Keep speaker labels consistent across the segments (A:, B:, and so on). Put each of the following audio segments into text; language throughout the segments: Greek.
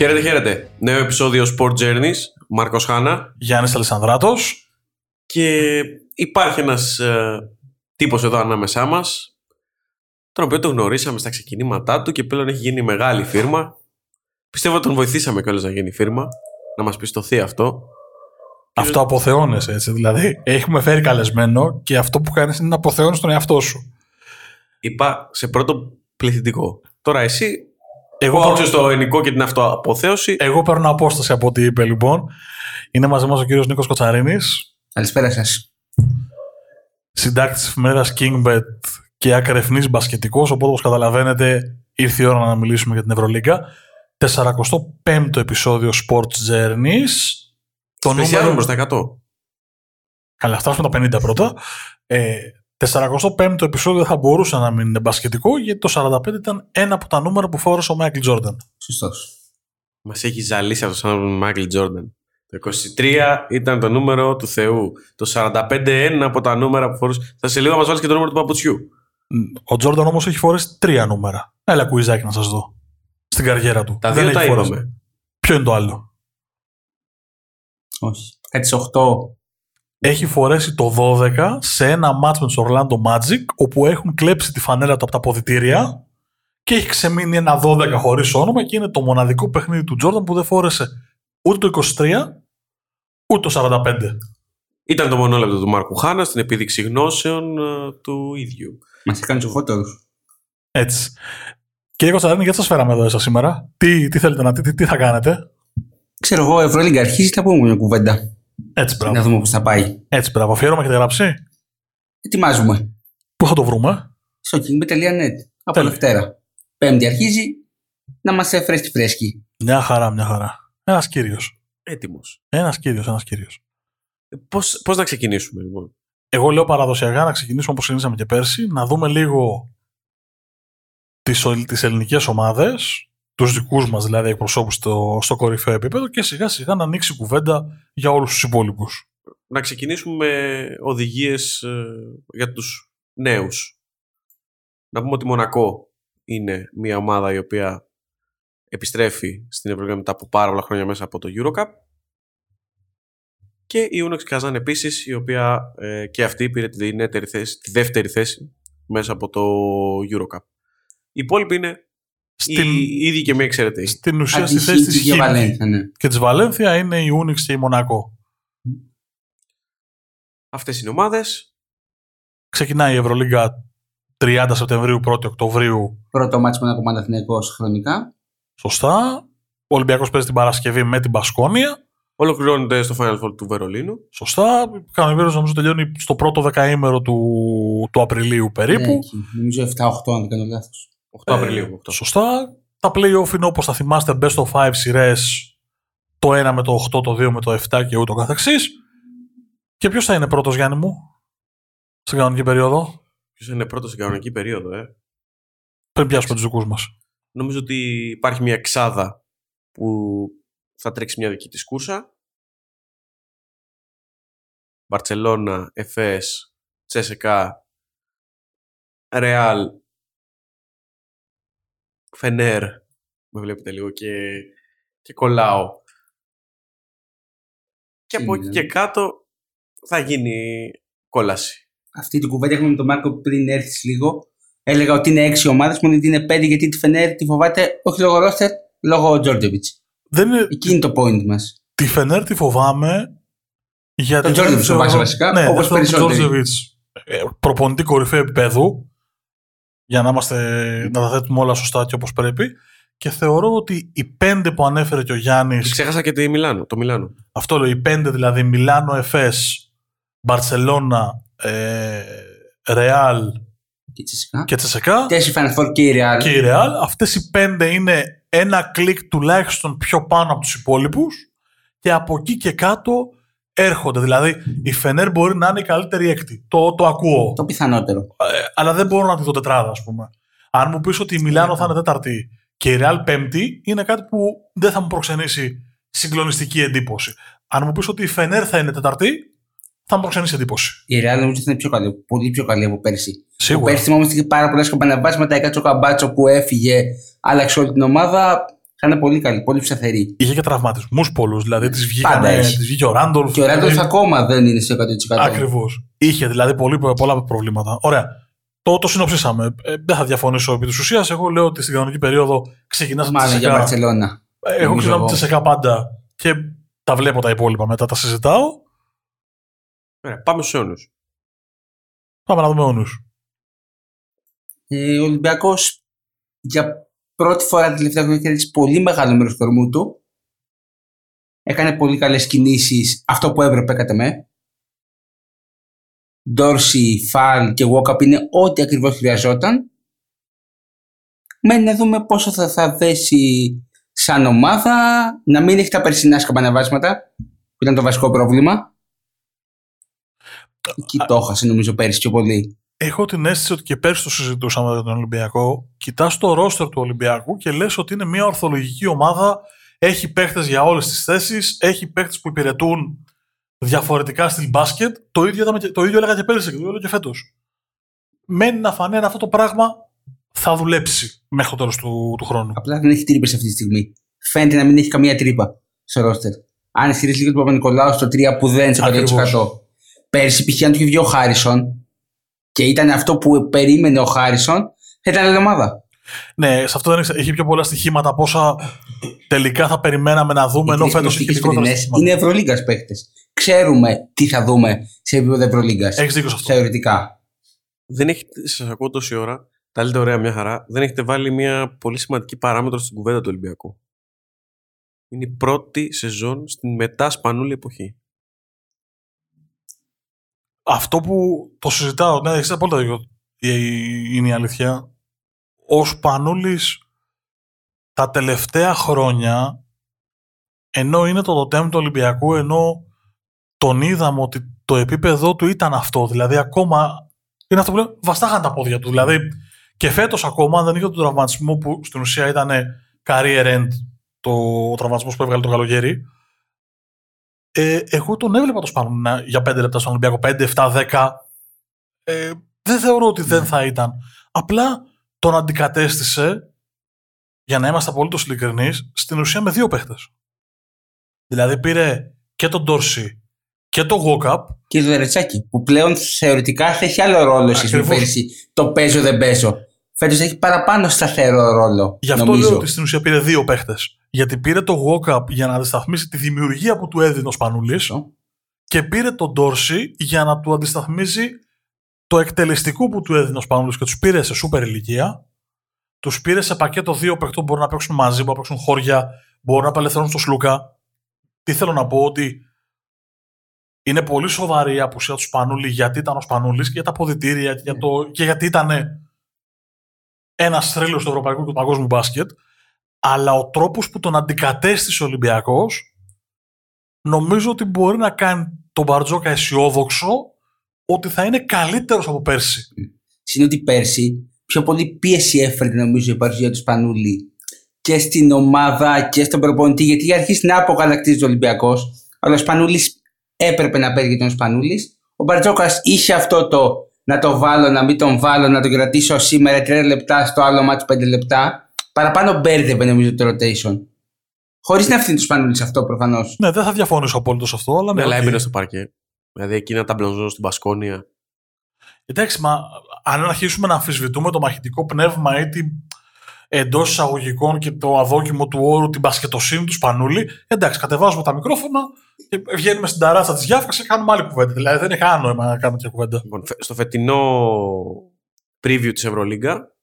A: Χαίρετε, χαίρετε. Νέο επεισόδιο Sport Journeys. Μάρκος Χάνα.
B: Γιάννης Αλessandράτο.
A: Και υπάρχει ένας ε, τύπος εδώ ανάμεσά μας, τον οποίο τον γνωρίσαμε στα ξεκινήματά του και πλέον έχει γίνει μεγάλη φίρμα. Πιστεύω ότι τον βοηθήσαμε κιόλας να γίνει φίρμα. Να μας πιστωθεί αυτό.
B: Αυτό αποθεώνεσαι έτσι. Δηλαδή, έχουμε φέρει καλεσμένο και αυτό που κάνεις είναι να αποθεώνεις τον εαυτό σου.
A: Είπα σε πρώτο πληθυντικό. Τώρα εσύ
B: Εγώ,
A: εγώ
B: παίρνω-
A: το ελληνικό και την αυτοαποθέωση.
B: εγώ παίρνω απόσταση από ό,τι είπε λοιπόν. Είναι μαζί μας ο κύριος Νίκος Κοτσαρίνης,
C: Καλησπέρα σας.
B: συντάκτης τη εφημερίδα Kingbet και ακρεφνής μπασκετικός. Οπότε, όπως καταλαβαίνετε, ήρθε η ώρα να μιλήσουμε για την Ευρωλίγκα. 45ο επεισόδιο Sports Journeys. Το
A: Πλησιάζουμε προς τα 100.
B: Καλά, φτάσουμε τα 50 πρώτα. Ε, 45ο επεισόδιο θα μπορούσε να μην είναι μπασκετικό, γιατί το 45 ήταν ένα από τα νούμερα που φόρεσε ο Μάικλ Τζόρνταν.
C: Σωστός.
A: Μας έχει ζαλίσει αυτός σαν Μάικλ Τζόρνταν. Το 23 ήταν το νούμερο του Θεού. Το 45 ένα από τα νούμερα που φορούσε. Θα σε λίγο μας βάλεις και το νούμερο του παπουτσιού.
B: Ο Τζόρνταν όμως έχει φορέσει τρία νούμερα. Έλα, κουιζάκι να σας δω. Στην καριέρα του.
A: Τα
B: Δεν
A: δύο
B: έχει
A: τα
B: φορέσει.
A: είπαμε.
B: Ποιο είναι το άλλο;
C: Όχι. Κάτι σε 8.
B: Έχει φορέσει το 12 σε ένα μάτς με τους Orlando Magic, όπου έχουν κλέψει τη φανέλα του από τα ποδητήρια και έχει ξεμείνει ένα 12 χωρίς όνομα και είναι το μοναδικό παιχνίδι του Τζόρνταν που δεν φόρεσε ούτε το 23 ούτε το 45.
A: Ήταν το μονόλεπτο του Μάρκου Χάνας στην επίδειξη γνώσεων ε, του ίδιου.
C: Μας έκανε σοφότερου.
B: Έτσι. Κύριε Κωνσταντίνη, γιατί σας φέραμε εδώ εσάς σήμερα; Τι, τι θέλετε να τι, τι θα κάνετε;
C: Ξέρω εγώ, Ευρωλίγκα αρχίζει, θα πούμε μια κουβέντα.
B: Έτσι,
C: Να
B: μπράβο.
C: δούμε πώς θα πάει.
B: Έτσι, μπράβο. Αφιέρωμα έχετε γράψει;
C: Ετοιμάζουμε.
B: Πού θα το βρούμε;
C: Στο kingbe.net. Από
B: Τέλεια.
C: Δευτέρα. Πέμπτη αρχίζει να μας φρέσκει φρέσκει.
B: Μια χαρά, μια χαρά. Ένας κύριος.
A: Έτοιμος.
B: Ένας κύριος, ένας κύριος.
A: Πώς πώς να ξεκινήσουμε λοιπόν;
B: Εγώ λέω παραδοσιακά να ξεκινήσουμε όπως ξεκινήσαμε και πέρσι, να δούμε λίγο τις, ο- τις ελληνικές ομάδες, τους δικούς μας δηλαδή εκπροσώπους στο, στο κορυφαίο επίπεδο και σιγά σιγά να ανοίξει κουβέντα για όλους τους υπόλοιπους.
A: Να ξεκινήσουμε με οδηγίες ε, για τους νέους. Να πούμε ότι η Μονακό είναι μια ομάδα η οποία επιστρέφει στην Ευρωλίγα μετά από πάρα πολλά χρόνια μέσα από το Eurocup. Και η Unox Kazan επίσης, η οποία ε, και αυτή πήρε τη, δεύτερη θέση, τη δεύτερη θέση μέσα από το Eurocup. Οι υπόλοιποι είναι
B: Στην,
A: οι ίδιοι και μη εξαιρετικοί.
B: στην ουσία στη
C: Αντίστοιχη
B: θέση της
C: της για
B: Χίμκι
C: Βαλένθια, ναι.
B: και της Βαλένθια είναι η Unix και η Μονακό.
A: Αυτές είναι οι ομάδες.
B: Ξεκινάει η Ευρωλίγκα 30 Σεπτεμβρίου, 1 Οκτωβρίου,
C: Πρώτο μάτσο με ένα Παναθηναϊκός χρονικά.
B: σωστά. Ο Ολυμπιακός παίζει την Παρασκευή με την Πασκόνια.
A: Ολοκληρώνεται στο Final Four του Βερολίνου.
B: Σωστά. Κανονικά νομίζω τελειώνει στο πρώτο δεκαήμερο του, του Απριλίου περίπου.
C: Ναι, εκεί. Νομίζω 7-8 αν δεν κάνω λάθος.
A: 8 Απριλίου. 8.
B: Ε, Σωστά. Τα play-off είναι όπως θα θυμάστε best of 5 σειρές το 1 με το 8, το 2 με το 7 και ούτω καθεξής. Και ποιος θα είναι πρώτος Γιάννη μου στην κανονική περίοδο;
A: Ποιος είναι πρώτος στην κανονική περίοδο, ε;
B: πριν πιάσουμε τους δικούς μας.
A: Νομίζω ότι υπάρχει μια εξάδα που θα τρέξει μια δική της κούρσα. Μπαρτσελώνα, Εφές, Τσέσεκα, Ρεάλ, Φενέρ. Με βλέπετε λίγο και, και κολλάω. Και από εκεί
C: Είναι.
A: και κάτω θα γίνει κόλαση.
C: Αυτή την κουβέντα έχουμε με τον Μάρκο πριν έρθεις λίγο. Έλεγα ότι είναι 6 ομάδες, μόνο ότι είναι 5 γιατί τη Φενέρ τη φοβάται όχι λόγω ρόστερ, λόγω Τζόρτζεβιτ.
B: Δεν είναι,
C: Εκεί είναι το point μας.
B: τη Φενέρ τη φοβάμαι γιατί
C: Τον Τζόρτζεβιτς
B: δεν θεωρώ-
C: φοβάσαι βασικά,
B: ναι,
C: όπως
B: δεν θεωρώ τον
C: περισσότεροι.
B: Τζόρτζεβιτς, ε, προπονητή κορυφαίου επίπεδου για να, είμαστε, να τα θέτουμε όλα σωστά και όπως πρέπει και θεωρώ ότι οι πέντε που ανέφερε και ο Γιάννης
A: Και ξέχασα και τη Μιλάνο, το Μιλάνο.
B: Αυτό λέω, οι πέντε δηλαδή, Μιλάνο, Εφές, Μπαρσελώνα, ε, Ρεάλ
C: Και Τσεσικά.
B: και Τσεσεκά
C: Τέσσερι Final Four και η Real.
B: και η Ρεάλ. Αυτές οι πέντε είναι ένα κλικ τουλάχιστον πιο πάνω από τους υπόλοιπους και από εκεί και κάτω έρχονται. Δηλαδή η Φενέρ μπορεί να είναι η καλύτερη έκτη. Το, το ακούω.
C: Το πιθανότερο.
B: Ε, αλλά δεν μπορώ να τη δω τετράδα, ας πούμε. Αν μου πεις ότι η Μιλάνο θα είναι τέταρτη και η Real πέμπτη, είναι κάτι που δεν θα μου προξενήσει συγκλονιστική εντύπωση. Αν μου πεις ότι η Φενέρ θα είναι τέταρτη, θα μου προξενήσει εντύπωση.
C: Η Real νομίζω ότι θα είναι πιο καλή, πολύ πιο καλή από πέρσι.
B: Σίγουρα.
C: Πέρσι θυμόμαστε είχε πάρα πολλά σκαμπανεβάσματα. Η Κάτσο Καμπάτσο που έφυγε, άλλαξε όλη την ομάδα. Θα είναι πολύ καλή, πολύ ψαθερή.
B: Είχε και τραυματισμούς πολλούς. Δηλαδή τη
C: Πάντα
B: βγήκε,
C: έχει.
B: της βγήκε ο Ράντολφ.
C: Και ο Ράντολφ ακόμα δεν είναι στο 100%.
B: Ακριβώς. Είχε δηλαδή πολύ, πολλά προβλήματα. Ωραία. Το, το συνοψίσαμε. Ε, δεν θα διαφωνήσω επί της ουσίας. Εγώ λέω ότι στην κανονική περίοδο ξεκινάς από τη
C: Μάλλον για
B: Τσεσεκά.
C: Μπαρσελόνα.
B: Εγώ
C: νομίζω
B: ξεκινάω από
C: εγώ.
B: τη Τσεσεκά πάντα και τα βλέπω τα υπόλοιπα μετά, τα συζητάω.
A: Ωραία, πάμε στους αιώνους.
B: Πάμε να δούμε όνου.
C: Ε, ο Ολυμπιακός για πρώτη φορά την τελευταία χρονιά κέρδισε πολύ μεγάλο μέρος του κορμού του. Έκανε πολύ καλές κινήσεις. Αυτό που έπρεπε κατά με. Ντόρσι, Φαλ και Walkup είναι ό,τι ακριβώς χρειαζόταν. Μένει να δούμε πόσο θα, θα δέσει σαν ομάδα. Να μην έχει τα περσινά σκαμπανεβάσματα που ήταν το βασικό πρόβλημα. Εκεί το έχασε νομίζω πέρυσι πιο πολύ.
B: Έχω την αίσθηση ότι και πέρσι το συζητούσαμε για τον Ολυμπιακό. Κοιτάς το ρόστερ του Ολυμπιακού και λες ότι είναι μια ορθολογική ομάδα. Έχει παίχτες για όλες τις θέσεις. Έχει παίχτες που υπηρετούν διαφορετικά στυλ μπάσκετ. Το ίδιο, είδαμε και- το ίδιο έλεγα και πέρσι και το ίδιο και φέτος. Μένει να φανεί αν αυτό το πράγμα θα δουλέψει μέχρι το τέλος του, του χρόνου.
C: Απλά δεν έχει τρύπες αυτή τη στιγμή. Φαίνεται να μην έχει καμία τρύπα στο ρόστερ. Αν ισχυρίσει λίγο τον Παπα-Νικολάου στο 3 που δεν σε 100%.
B: Ακριβώς.
C: Πέρσι π.χ. αν του είχε βγει ο Χάρισον και ήταν αυτό που περίμενε ο Χάρισον, θα ήταν άλλη ομάδα.
B: Ναι, σε αυτό δεν έχει, έχει πιο πολλά στοιχήματα από όσα τελικά θα περιμέναμε να δούμε, ενώ
C: Οι
B: φέτος
C: τρεις
B: έχει
C: προσθήκες
B: λιγότερα
C: φετινές
B: στοιχήματα.
C: Είναι Ευρωλίγκας παίχτε. Ξέρουμε τι θα δούμε σε επίπεδο Ευρωλίγκας.
B: Έχεις δίκιο σε αυτό.
C: Θεωρητικά.
A: Δεν έχετε, σας ακούω τόση ώρα. Τα λέτε ωραία, μια χαρά. Δεν έχετε βάλει μια πολύ σημαντική παράμετρο στην κουβέντα του Ολυμπιακού. Είναι η πρώτη σεζόν στην μετά Σπανούλη εποχή.
B: Αυτό που το συζητάω, ναι, έχεις απόλυτα δίκιο. Η- Είναι η αλήθεια. Ο Σπανούλης τα τελευταία χρόνια, ενώ είναι το τοτέμ του Ολυμπιακού, ενώ τον είδαμε ότι το επίπεδο του ήταν αυτό. Δηλαδή, ακόμα είναι αυτό που λέμε, βαστάγαν τα πόδια του. Δηλαδή, και φέτος ακόμα, αν δεν είχε τον τραυματισμό που στην ουσία ήταν career end, το, ο τραυματισμό που έβγαλε το καλοκαίρι, ε, εγώ τον έβλεπα το Σπανούλη να- για 5 λεπτά στον Ολυμπιακό, 5, 7, 10. Ε, δεν θεωρώ ότι δεν θα ήταν. Απλά τον αντικατέστησε, για να είμαστε απολύτως ειλικρινείς, στην ουσία με δύο παίχτες. Δηλαδή πήρε και τον Ντόρση και τον Walkup.
C: Και το Δερετσάκι, που πλέον θεωρητικά θα έχει άλλο ρόλο σε
B: Ακριβώς.
C: πέρσι. Το παίζω δεν παίζω. Φέτος έχει παραπάνω σταθερό ρόλο.
B: Γι' αυτό
C: νομίζω.
B: λέω ότι στην ουσία πήρε δύο παίχτες. Γιατί πήρε τον Walkup για να αντισταθμίσει τη δημιουργία που του έδινε ο Σπανούλης
C: Σωστό.
B: και πήρε τον Ντόρση για να του αντισταθμίσει το εκτελεστικό που του έδινε ο Σπανούλης και τους πήρε σε σούπερ ηλικία. Τους πήρε σε πακέτο δύο παιχτών που μπορούν να παίξουν μαζί, μπορούν να παίξουν χώρια, μπορούν να απελευθερώσουν στο Σλούκα. Τι θέλω να πω ότι είναι πολύ σοβαρή η απουσία του Σπανούλη γιατί ήταν ο Σπανούλης και για τα αποδητήρια και, για το, και γιατί ήταν ένας θρύλος του ευρωπαϊκού και του παγκόσμιου μπάσκετ. Αλλά ο τρόπος που τον αντικατέστησε ο Ολυμπιακός νομίζω ότι μπορεί να κάνει τον Μπαρτζόκα αισιόδοξο ότι θα είναι καλύτερος από πέρσι.
C: Είναι ότι πέρσι πιο πολύ πίεση έφερε νομίζω η παρουσία του Σπανούλη και στην ομάδα και στον προπονητή γιατί είχε αρχίσει να αποκατακτήσει ο Ολυμπιακός. Αλλά ο Σπανούλης έπρεπε να παίζει ο Σπανούλης. Ο Μπαρτζόκας είχε αυτό το να το βάλω, να μην τον βάλω, να τον κρατήσω σήμερα 3 λεπτά, στο άλλο ματς 5 λεπτά. Παραπάνω μπέρδευε νομίζω το rotation. Χωρίς να ευθύνεται ο Σπανούλης σε αυτό προφανώς.
B: Ναι, δεν θα διαφωνήσω απόλυτα σε αυτό, αλλά ναι.
A: Ναι, αλλά
B: οκ.
A: έμεινε στο παρκέ. Δηλαδή εκείνα τα πλονζόν στην Μπασκόνια.
B: Εντάξει, μα αν αρχίσουμε να αμφισβητούμε το μαχητικό πνεύμα ή την εντός εισαγωγικών και το αδόκιμο του όρου την μπασκετοσύνη του Σπανούλη, εντάξει, κατεβάζουμε τα μικρόφωνα και βγαίνουμε στην ταράτσα της Γιάφκα και κάνουμε άλλη κουβέντα. Δηλαδή δεν έχει κανένα νόημα να κάνουμε τέτοια κουβέντα.
A: Λοιπόν, φε- στο φετινό preview της Ευρωλίγκα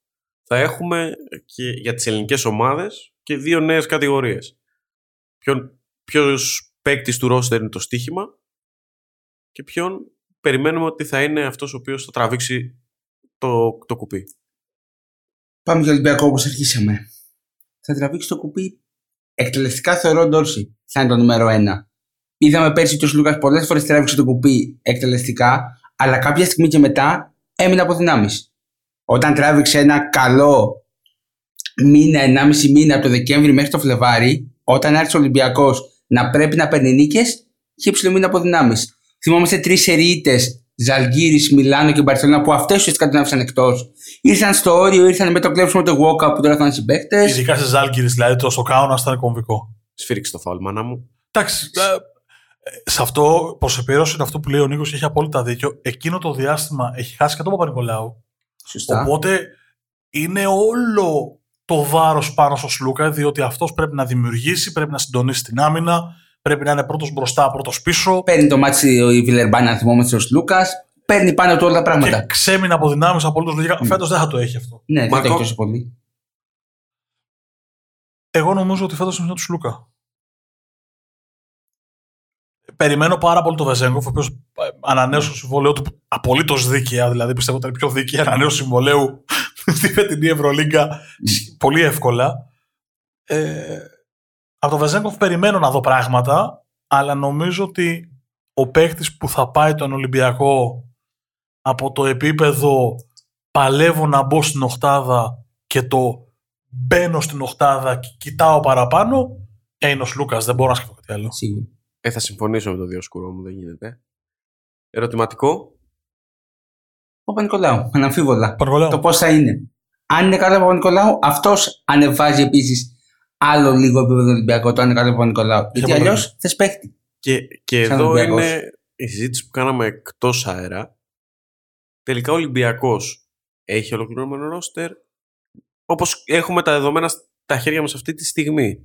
A: θα έχουμε και για τις ελληνικές ομάδες και δύο νέες κατηγορίες. Ποιον, ποιος παίκτης του ρόστερ είναι το στοίχημα και ποιον περιμένουμε ότι θα είναι αυτός ο οποίος θα τραβήξει το, το κουπί.
C: Πάμε για Ολυμπιακό όπως αρχίσαμε. Θα τραβήξεις το κουπί. Εκτελεστικά θεωρώ ο Ντόρση θα είναι το νούμερο ένα. Είδαμε πέρσι ότι ο Σλούκας πολλές φορές τράβηξε το κουπί εκτελεστικά, αλλά κάποια στιγμή και μετά έμεινε από δυνάμεις. Όταν τράβηξε ένα καλό μήνα, ενάμιση μήνα από το Δεκέμβρη μέχρι το Φλεβάρι, όταν άρχισε ο Ολυμπιακός να πρέπει να παίρνει νίκες, είχε ψηλό μήνα από δυνάμεις. Θυμόμαστε τρεις ερείτε Ζαλγκύρη, Μιλάνο και Μπαρσελόνα που αυτές ουσιαστικά τον άφησαν εκτός. Ήρθαν στο όριο, ήρθαν με το κλέψιμο του Walkup που τώρα θα είναι συμπαίκτες.
B: Ειδικά σε Ζάλγκυρη, δηλαδή το στο κάουνα ήταν κομβικό.
A: Σφίριξε το φάουλ, μάνα μου.
B: Εντάξει, ε, σε αυτό προ επίρρωση είναι αυτό που λέει ο Νίκος και έχει απόλυτα δίκιο. Εκείνο το διάστημα έχει χάσει και τον Παπα-Νικολάου.
C: Σωστά.
B: Οπότε είναι όλο το βάρος πάνω στο Σλούκα, διότι αυτός πρέπει να δημιουργήσει, πρέπει να συντονίσει την άμυνα, πρέπει να είναι πρώτος μπροστά, πρώτος πίσω.
C: Παίρνει το μάτι ο Βιλερμπάν, αν θυμόμαστε ο Λούκας. Παίρνει πάνω του όλα τα πράγματα.
B: Και ξέμεινε από δυνάμεις απολύτω λογικά. Φέτος δεν θα το έχει αυτό.
C: Ναι, δεν το
A: Μάρκο.
C: έχει τόσο πολύ.
B: Εγώ νομίζω ότι φέτος είναι του Σλούκα. Περιμένω πάρα πολύ το Βεζέγκοφ, ο οποίος ανανέωσε το συμβόλαιό του απολύτως δίκαια. Δηλαδή πιστεύω ότι ήταν η πιο δίκαια ανανέωση συμβολέου στη φετινή Ευρωλίγκα. πολύ εύκολα. Ε, από το Βεζέγκοφ περιμένω να δω πράγματα, αλλά νομίζω ότι ο παίκτη που θα πάει τον Ολυμπιακό από το επίπεδο παλεύω να μπω στην οχτάδα και το μπαίνω στην οχτάδα και κοιτάω παραπάνω, ε, είναι ο Λούκας. Δεν μπορώ να σκεφτώ κάτι άλλο.
C: Σίγουρα.
A: Ε, θα συμφωνήσω με το διοσκουρό μου, δεν γίνεται. Ερωτηματικό;
C: Ο Παπα-Νικολάου, αναμφίβολα.
B: Παναγολάου.
C: Το πώς θα είναι. Αν είναι καλό ο Παπα-Νικολάου, αυτός ανεβάζει επίσης άλλο λίγο επίπεδο Ολυμπιακό, το αν είναι καλό ο Παπα-Νικολάου. Γιατί
B: πολύ.
C: αλλιώς θες παίχτη.
A: Και, και
C: Σαν
A: εδώ
C: Ολυμπιακός.
A: είναι η συζήτηση που κάναμε εκτός αέρα. Τελικά ο Ολυμπιακός έχει ολοκληρωμένο ρόστερ όπως έχουμε τα δεδομένα στα χέρια μας αυτή τη στιγμή.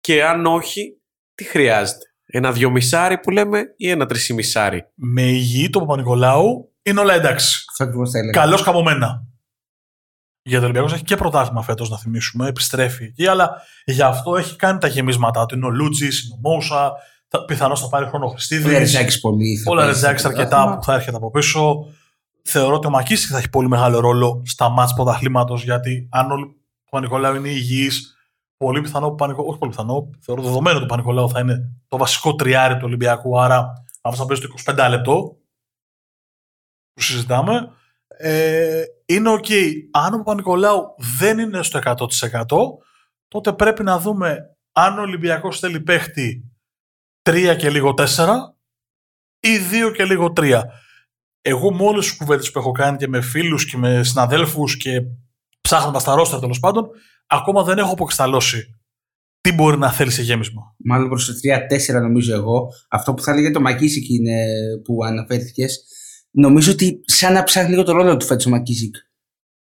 A: Και αν όχι, τι χρειάζεται; Ένα δυομισάρι που λέμε ή ένα τρισιμισάρι.
B: Με υγιή το Παπα-Νικολάου είναι όλα εντάξει.
C: Αυτό ακριβώς θα έλεγα.
B: Καλώς καμωμένα. Γιατί ο Ολυμπιακός έχει και πρωτάθλημα φέτος, να θυμίσουμε. Επιστρέφει εκεί, αλλά γι' αυτό έχει κάνει τα γεμίσματά του. Είναι ο Λούτζης, είναι ο Μόουσα. Πιθανώς θα πάρει χρόνο ο
C: Ο
B: Χριστίδη.
C: Λαρετζάκη πολύ. θα
B: Ο
C: παίζει
B: Λαρετζάκη
C: στο
B: αρκετά
C: πρωτάθλημα.
B: που θα έρχεται από πίσω. Θεωρώ ότι ο Μακίσικ θα έχει πολύ μεγάλο ρόλο στα ματς πρωταθλήματος γιατί αν ο Παπα-Νικολάου είναι υγιής, πολύ πιθανό που Παπα-Νικολάου- όχι πολύ πιθανό, θεωρώ δεδομένο ότι ο Παπα-Νικολάου θα είναι το βασικό τριάρι του Ολυμπιακού. Άρα αυτό θα παίζει το 25 λεπτό που συζητάμε. Ε, είναι οκ. Αν ο Παπα-Νικολάου δεν είναι στο 100% τότε πρέπει να δούμε αν ο Ολυμπιακός θέλει παίχτη 3 και λίγο 4 ή 2 και λίγο 3. Εγώ με όλες τις κουβέντες που έχω κάνει και με φίλους και με συναδέλφους και ψάχνοντας τα ρόστερ τέλος πάντων, ακόμα δεν έχω αποκρισταλώσει τι μπορεί να θέλει σε γέμισμα.
C: Μάλλον προς το 3-4 νομίζω εγώ. Αυτό που θα έλεγε το Μακίσικ είναι που αναφέρθηκες. Νομίζω ότι σαν να ψάχνει λίγο το ρόλο του φέτο ο Μακίσικ.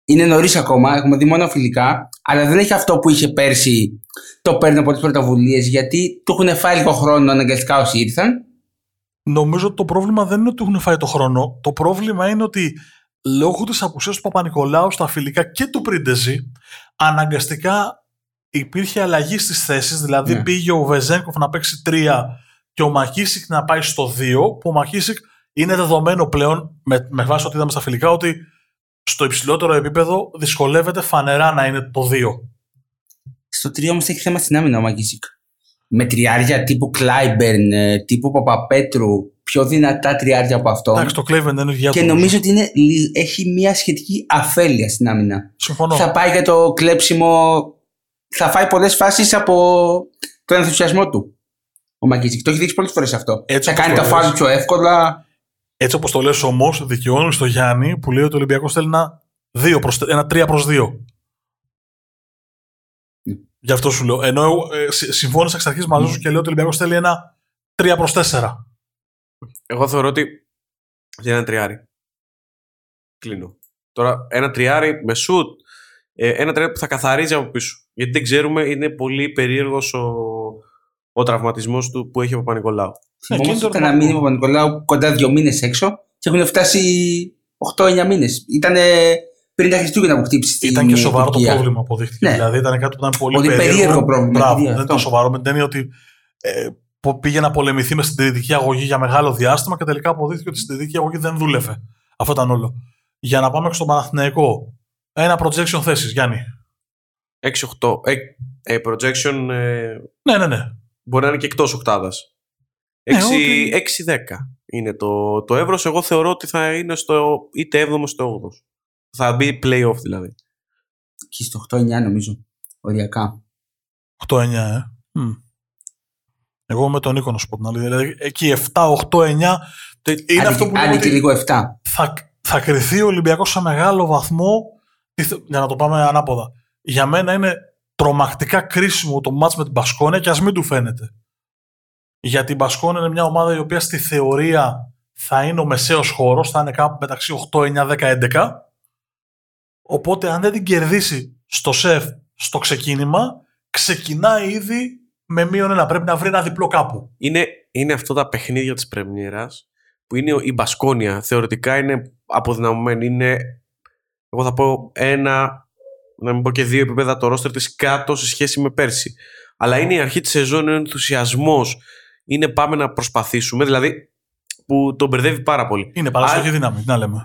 C: Είναι νωρίς ακόμα, έχουμε δει μόνο φιλικά, αλλά δεν έχει αυτό που είχε πέρσι. Το παίρνει από τις πρωτοβουλίες γιατί του έχουν φάει λίγο χρόνο αναγκαστικά όσοι ήρθαν.
B: Νομίζω ότι το πρόβλημα δεν είναι ότι έχουν φάει το χρόνο. Το πρόβλημα είναι ότι λόγω της απουσίας του Παπα-Νικολάου στα φιλικά και του Πρίντεζη, αναγκαστικά υπήρχε αλλαγή στις θέσεις. Δηλαδή
C: Ναι.
B: πήγε ο Βεζέγκοφ να παίξει 3 και ο Μακίσικ να πάει στο 2, που ο Μακίσικ είναι δεδομένο πλέον, με, με βάση ό,τι είδαμε στα φιλικά, ότι στο υψηλότερο επίπεδο δυσκολεύεται φανερά να είναι το 2.
C: Στο 3 όμως έχει θέμα στην άμυνα ο Μακίσικ. Με τριάρια τύπου Κλάιμπερν, ε, τύπου Παπαπέτρου, πιο δυνατά τριάρια από αυτό.
B: Εντάξει, το Κλέβεν δεν είναι για
C: Και
B: του.
C: νομίζω ότι είναι, λι- έχει μια σχετική αφέλεια στην άμυνα.
B: Συμφωνώ.
C: Θα πάει για το κλέψιμο. Θα φάει πολλές φάσεις από τον ενθουσιασμό του. Ο Μακίσικ. Το έχει δείξει πολλές φορές αυτό.
B: Έτσι
C: θα
B: όπως
C: κάνει
B: το
C: τα
B: λες.
C: φάουλ πιο εύκολα.
B: Έτσι όπως το λες όμως, δικαιώνει στο Γιάννη που λέει ότι ο Ολυμπιακός θέλει ένα, 2 προς, ένα 3 προς 2.
C: Ναι.
B: Γι' αυτό σου λέω. Ενώ εγώ, ε, συ- συμφώνησα εξ αρχής μαζί σου και λέω ότι ο Ολυμπιακός θέλει ένα 3 προς 4.
A: Εγώ θεωρώ ότι για ένα τριάρι. Κλείνω. Τώρα, ένα τριάρι με σουτ, ε, ένα τριάρι που θα καθαρίζει από πίσω. Γιατί δεν ξέρουμε, είναι πολύ περίεργος ο, ο τραυματισμός του που έχει ο Παπα-Νικολάου.
B: Ναι,
C: Θυμόμαστε
B: και είναι το
C: ότι ένα
B: ερωτηματικό.
C: μήνυμα Παπα-Νικολάου κοντά δύο μήνες έξω και έχουν φτάσει 8-9 μήνες. Ήταν πριν τα Χριστούγεννα που χτύπησε στην
B: Ήταν και σοβαρό το
C: Τουρκία.
B: πρόβλημα, αποδείχθηκε.
C: Ναι.
B: Δηλαδή ήταν κάτι που ήταν πολύ,
C: Πολύ
B: περίεργο.
C: περίεργο πρόβλημα,
B: Μπράβο,
C: παιδί,
B: δεν
C: αυτό.
B: ήταν σοβαρό με την έννοια ότι ε, που πήγε να πολεμηθεί με συντηρητική αγωγή για μεγάλο διάστημα και τελικά αποδείχθηκε ότι η συντηρητική αγωγή δεν δούλευε. Αυτό ήταν όλο. Για να πάμε και στον Παναθηναϊκό. Ένα projection θέση, Γιάννη.
A: 6-8. Ε, ε, projection ε,
B: Ναι, ναι, ναι.
A: Μπορεί να είναι και εκτός οκτάδας.
B: Ναι,
A: 6-10
B: ότι-
A: είναι το, το εύρος. Εγώ θεωρώ ότι θα είναι στο είτε 7ο είτε 8ο. Θα μπει playoff δηλαδή.
C: Και στο 8-9 νομίζω. Οριακά.
B: 8-9, ε. Μμ. Εγώ με τον Νίκο να σου πω την άλλη. Δηλαδή εκεί 7, 8, 9 Είναι
C: Άντε,
B: αυτό που
C: άντε
B: λέμε
C: και
B: ότι
C: λίγο 7.
B: θα, θα κρυθεί ο Ολυμπιακός σε μεγάλο βαθμό, τι θε- για να το πάμε ανάποδα. Για μένα είναι τρομακτικά κρίσιμο το μάτς με την Μπασκόνια και ας μην του φαίνεται. Γιατί η Μπασκόνια είναι μια ομάδα η οποία στη θεωρία θα είναι ο μεσαίος χώρος, θα είναι κάπου μεταξύ 8, 9, 10, 11. Οπότε αν δεν την κερδίσει στο σεφ στο ξεκίνημα, ξεκινάει ήδη με μείον ένα. Πρέπει να βρει ένα διπλό κάπου.
A: Είναι, είναι αυτό τα παιχνίδια της πρεμιέρας που είναι η Μπασκόνια. Θεωρητικά είναι αποδυναμωμένη. Είναι, εγώ θα πω ένα, να μην πω και δύο επίπεδα το ρόστερ της κάτω σε σχέση με πέρσι. Αλλά είναι η αρχή της σεζόν, είναι ο ενθουσιασμός. Είναι πάμε να προσπαθήσουμε. Δηλαδή που τον μπερδεύει πάρα πολύ.
B: Είναι παραστοχή
A: Α-
B: δύναμη, τι να λέμε.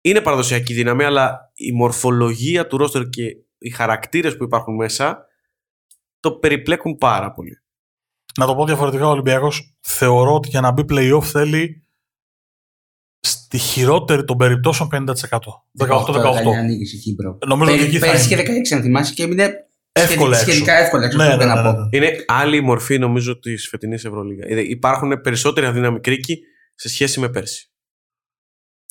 A: είναι παραδοσιακή δύναμη, αλλά η μορφολογία του ρόστερ και οι χαρακτήρες που υπάρχουν μέσα το περιπλέκουν πάρα πολύ.
B: Να το πω διαφορετικά, ο Ολυμπιακός θεωρώ ότι για να μπει playoff θέλει στη χειρότερη των περιπτώσεων 50%. 18-18.
C: Ανοίγεις εκεί, bro.
B: Νομίζω ότι εκεί θα
C: Πέρυσι
B: είναι.
C: και 16, αν θυμάσαι, και έμεινε
B: Εύκολα
C: σχετικά-
B: έξω.
C: σχετικά εύκολα έξω.
B: Ναι,
C: αυτό
B: ναι,
C: πρέπει
B: ναι,
C: να
B: ναι,
C: πω.
B: ναι.
A: Είναι άλλη η μορφή νομίζω της φετινής Ευρωλίγας. Ε, Υπάρχουν περισσότεροι αδύναμοι κρίκοι σε σχέση με πέρσι.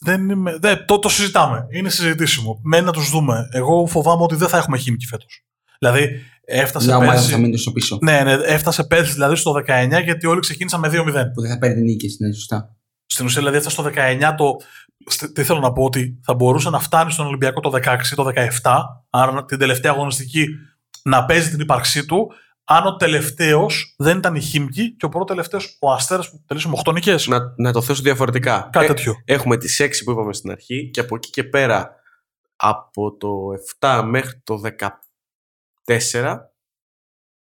B: Δεν είμαι, δεν, το, το συζητάμε. Είναι συζητήσιμο. Μένει να τους δούμε. Εγώ φοβάμαι ότι δεν θα έχουμε χήμικη φέτος. Δηλαδή, έφτασε
C: Μια ομάδα
B: πέρσι.
C: θα μείνεις στο πίσω.
B: Ναι, ναι, έφτασε πέρσι δηλαδή στο 19 γιατί όλοι ξεκίνησαν με 2-0.
C: Που δεν θα παίρνει νίκες, ναι, σωστά.
B: Στην ουσία, δηλαδή, έφτασε στο 19 το. στε- Τι θέλω να πω, ότι θα μπορούσε να φτάνει στον Ολυμπιακό το 16, το 17, άρα την τελευταία αγωνιστική να παίζει την ύπαρξή του, αν ο τελευταίος δεν ήταν η Χίμκι και ο πρώτος τελευταίος ο Αστέρας που τελείωσε με 8 νικέ.
A: Να, να το θέσω διαφορετικά.
B: Κάτι
A: Ε,
B: τέτοιο.
A: έχουμε τις 6 που είπαμε στην αρχή και από εκεί και πέρα από το 7 μέχρι το 14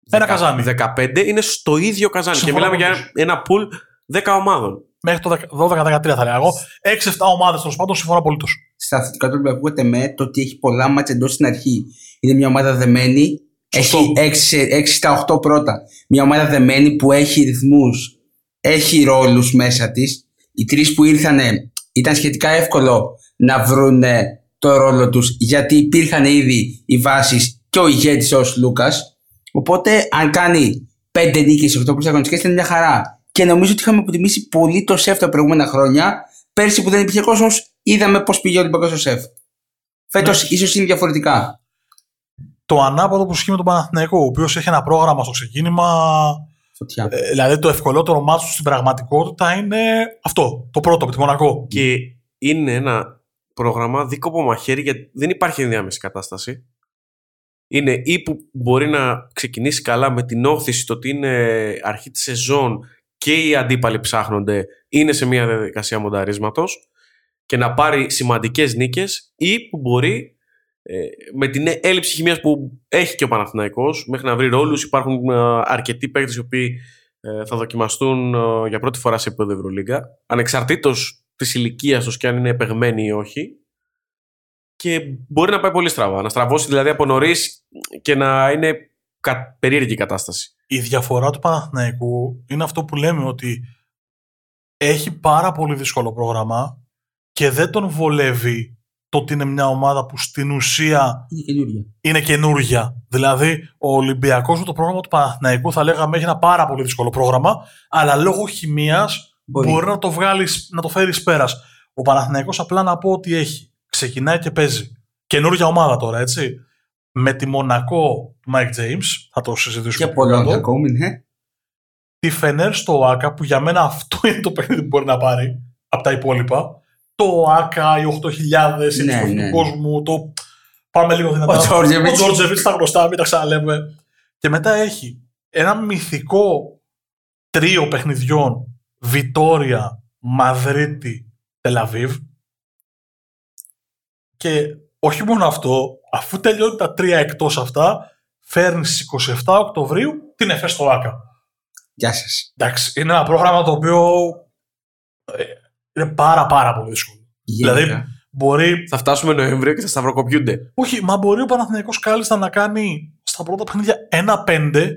B: Ένα καζάνι.
A: 15 είναι στο ίδιο καζάνι.
B: Συμφωνώ
A: και μιλάμε για
B: μαζί
A: ένα pool 10 ομάδων.
B: Μέχρι το 12-13 θα λέω. Εγώ 6-7 ομάδες τέλος πάντων συμφωνώ απολύτως.
C: Στα θετικά του Ολυμπιακού κατ' το ότι έχει πολλά μάτια εντός στην αρχή. Είναι μια ομάδα δεμένη.
B: Σωστό.
C: Έχει 6, στα 8 πρώτα. Μια ομάδα δεμένη που έχει ρυθμούς, έχει ρόλους μέσα της. Οι τρεις που ήρθαν ήταν σχετικά εύκολο να βρουν το ρόλο τους γιατί υπήρχαν ήδη οι βάσεις και ο ηγέτης ω Λούκας. Οπότε, αν κάνει 5 νίκες σε 8 πρωταγωνιστικέ, είναι μια χαρά. Και νομίζω ότι είχαμε αποτιμήσει πολύ το σεφ τα προηγούμενα χρόνια. Πέρσι που δεν υπήρχε κόσμος, είδαμε πώς πήγε ο Ολυμπιακός στο σεφ. Φέτος
B: Ναι.
C: ίσως είναι διαφορετικά.
B: Το ανάποδο που ισχύει με τον Παναθηναϊκό, ο οποίος έχει ένα πρόγραμμα στο ξεκίνημα.
C: Φωτιά.
B: ε, Δηλαδή το ευκολότερο μάτσο του στην πραγματικότητα είναι αυτό. Το πρώτο από τη Μονακό.
A: Και είναι ένα πρόγραμμα δίκοπο μαχαίρι γιατί δεν υπάρχει ενδιάμεση κατάσταση. Είναι ή που μπορεί να ξεκινήσει καλά με την όθηση το ότι είναι αρχή της σεζόν και οι αντίπαλοι ψάχνονται, είναι σε μια διαδικασία μονταρίσματος και να πάρει σημαντικές νίκες ή που μπορεί ε, με την έλλειψη χημίας που έχει και ο Παναθηναϊκός μέχρι να βρει ρόλους. Υπάρχουν ε, αρκετοί παίκτες οι οποίοι ε, θα δοκιμαστούν ε, για πρώτη φορά σε επίπεδο Ευρωλίγκα ανεξαρτήτως της ηλικίας τους και αν είναι επεγμένοι ή όχι. Και μπορεί να πάει πολύ στραβά. Να στραβώσει δηλαδή από νωρίς και να είναι κα- περίεργη η κατάσταση
B: Η διαφορά του Παναθηναϊκού είναι αυτό που λέμε ότι έχει πάρα πολύ δύσκολο πρόγραμμα και δεν τον βολεύει το ότι είναι μια ομάδα που στην ουσία
C: Είναι καινούργια.
B: είναι καινούργια. Δηλαδή, ο Ολυμπιακός με το πρόγραμμα του Παναθηναϊκού θα λέγαμε έχει ένα πάρα πολύ δύσκολο πρόγραμμα, αλλά λόγω χημίας
C: Μπορεί.
B: μπορεί, να το βγάλεις, να το φέρεις πέρας. Ο Παναθηναϊκός απλά να πω ότι έχει. Ξεκινάει και παίζει. Καινούργια ομάδα τώρα, έτσι. Με τη Μονακό του Mike James, θα το συζητήσουμε.
C: Και
B: πιο
C: πολλών
B: κάτω.
C: ακόμη, ναι.
B: Τη Φενέρ στο ΆΚΑ, που για μένα αυτό είναι το παιχνίδι που μπορεί να πάρει από τα υπόλοιπα. Το ΆΚΑ, οι 8.000, οι
C: Ναι,
B: ναι,
C: ναι.
B: του κόσμου, το. Πάμε λίγο δυνατά.
C: Ο Τζόρτζεβιτς.
B: Ο Τζόρτζεβιτς στα γνωστά, μην τα ξαναλέμε. Και μετά έχει ένα μυθικό τρίο παιχνιδιών Βιτόρια, Μαδρίτη, Τελαβίβ. Και όχι μόνο αυτό, αφού τελειώνει τα τρία εκτός αυτά, φέρνει στις 27 Οκτωβρίου την ΕΦΕ στο ΆΚΑ.
C: Γεια σας.
B: Εντάξει, είναι ένα πρόγραμμα το οποίο ε, είναι πάρα πάρα πολύ δύσκολο. Δηλαδή, μπορεί,
A: θα φτάσουμε Νοέμβριο και θα σταυροκοπιούνται
B: όχι, μα μπορεί ο Παναθηναϊκός κάλλιστα να κάνει στα πρώτα παιχνίδια 1-5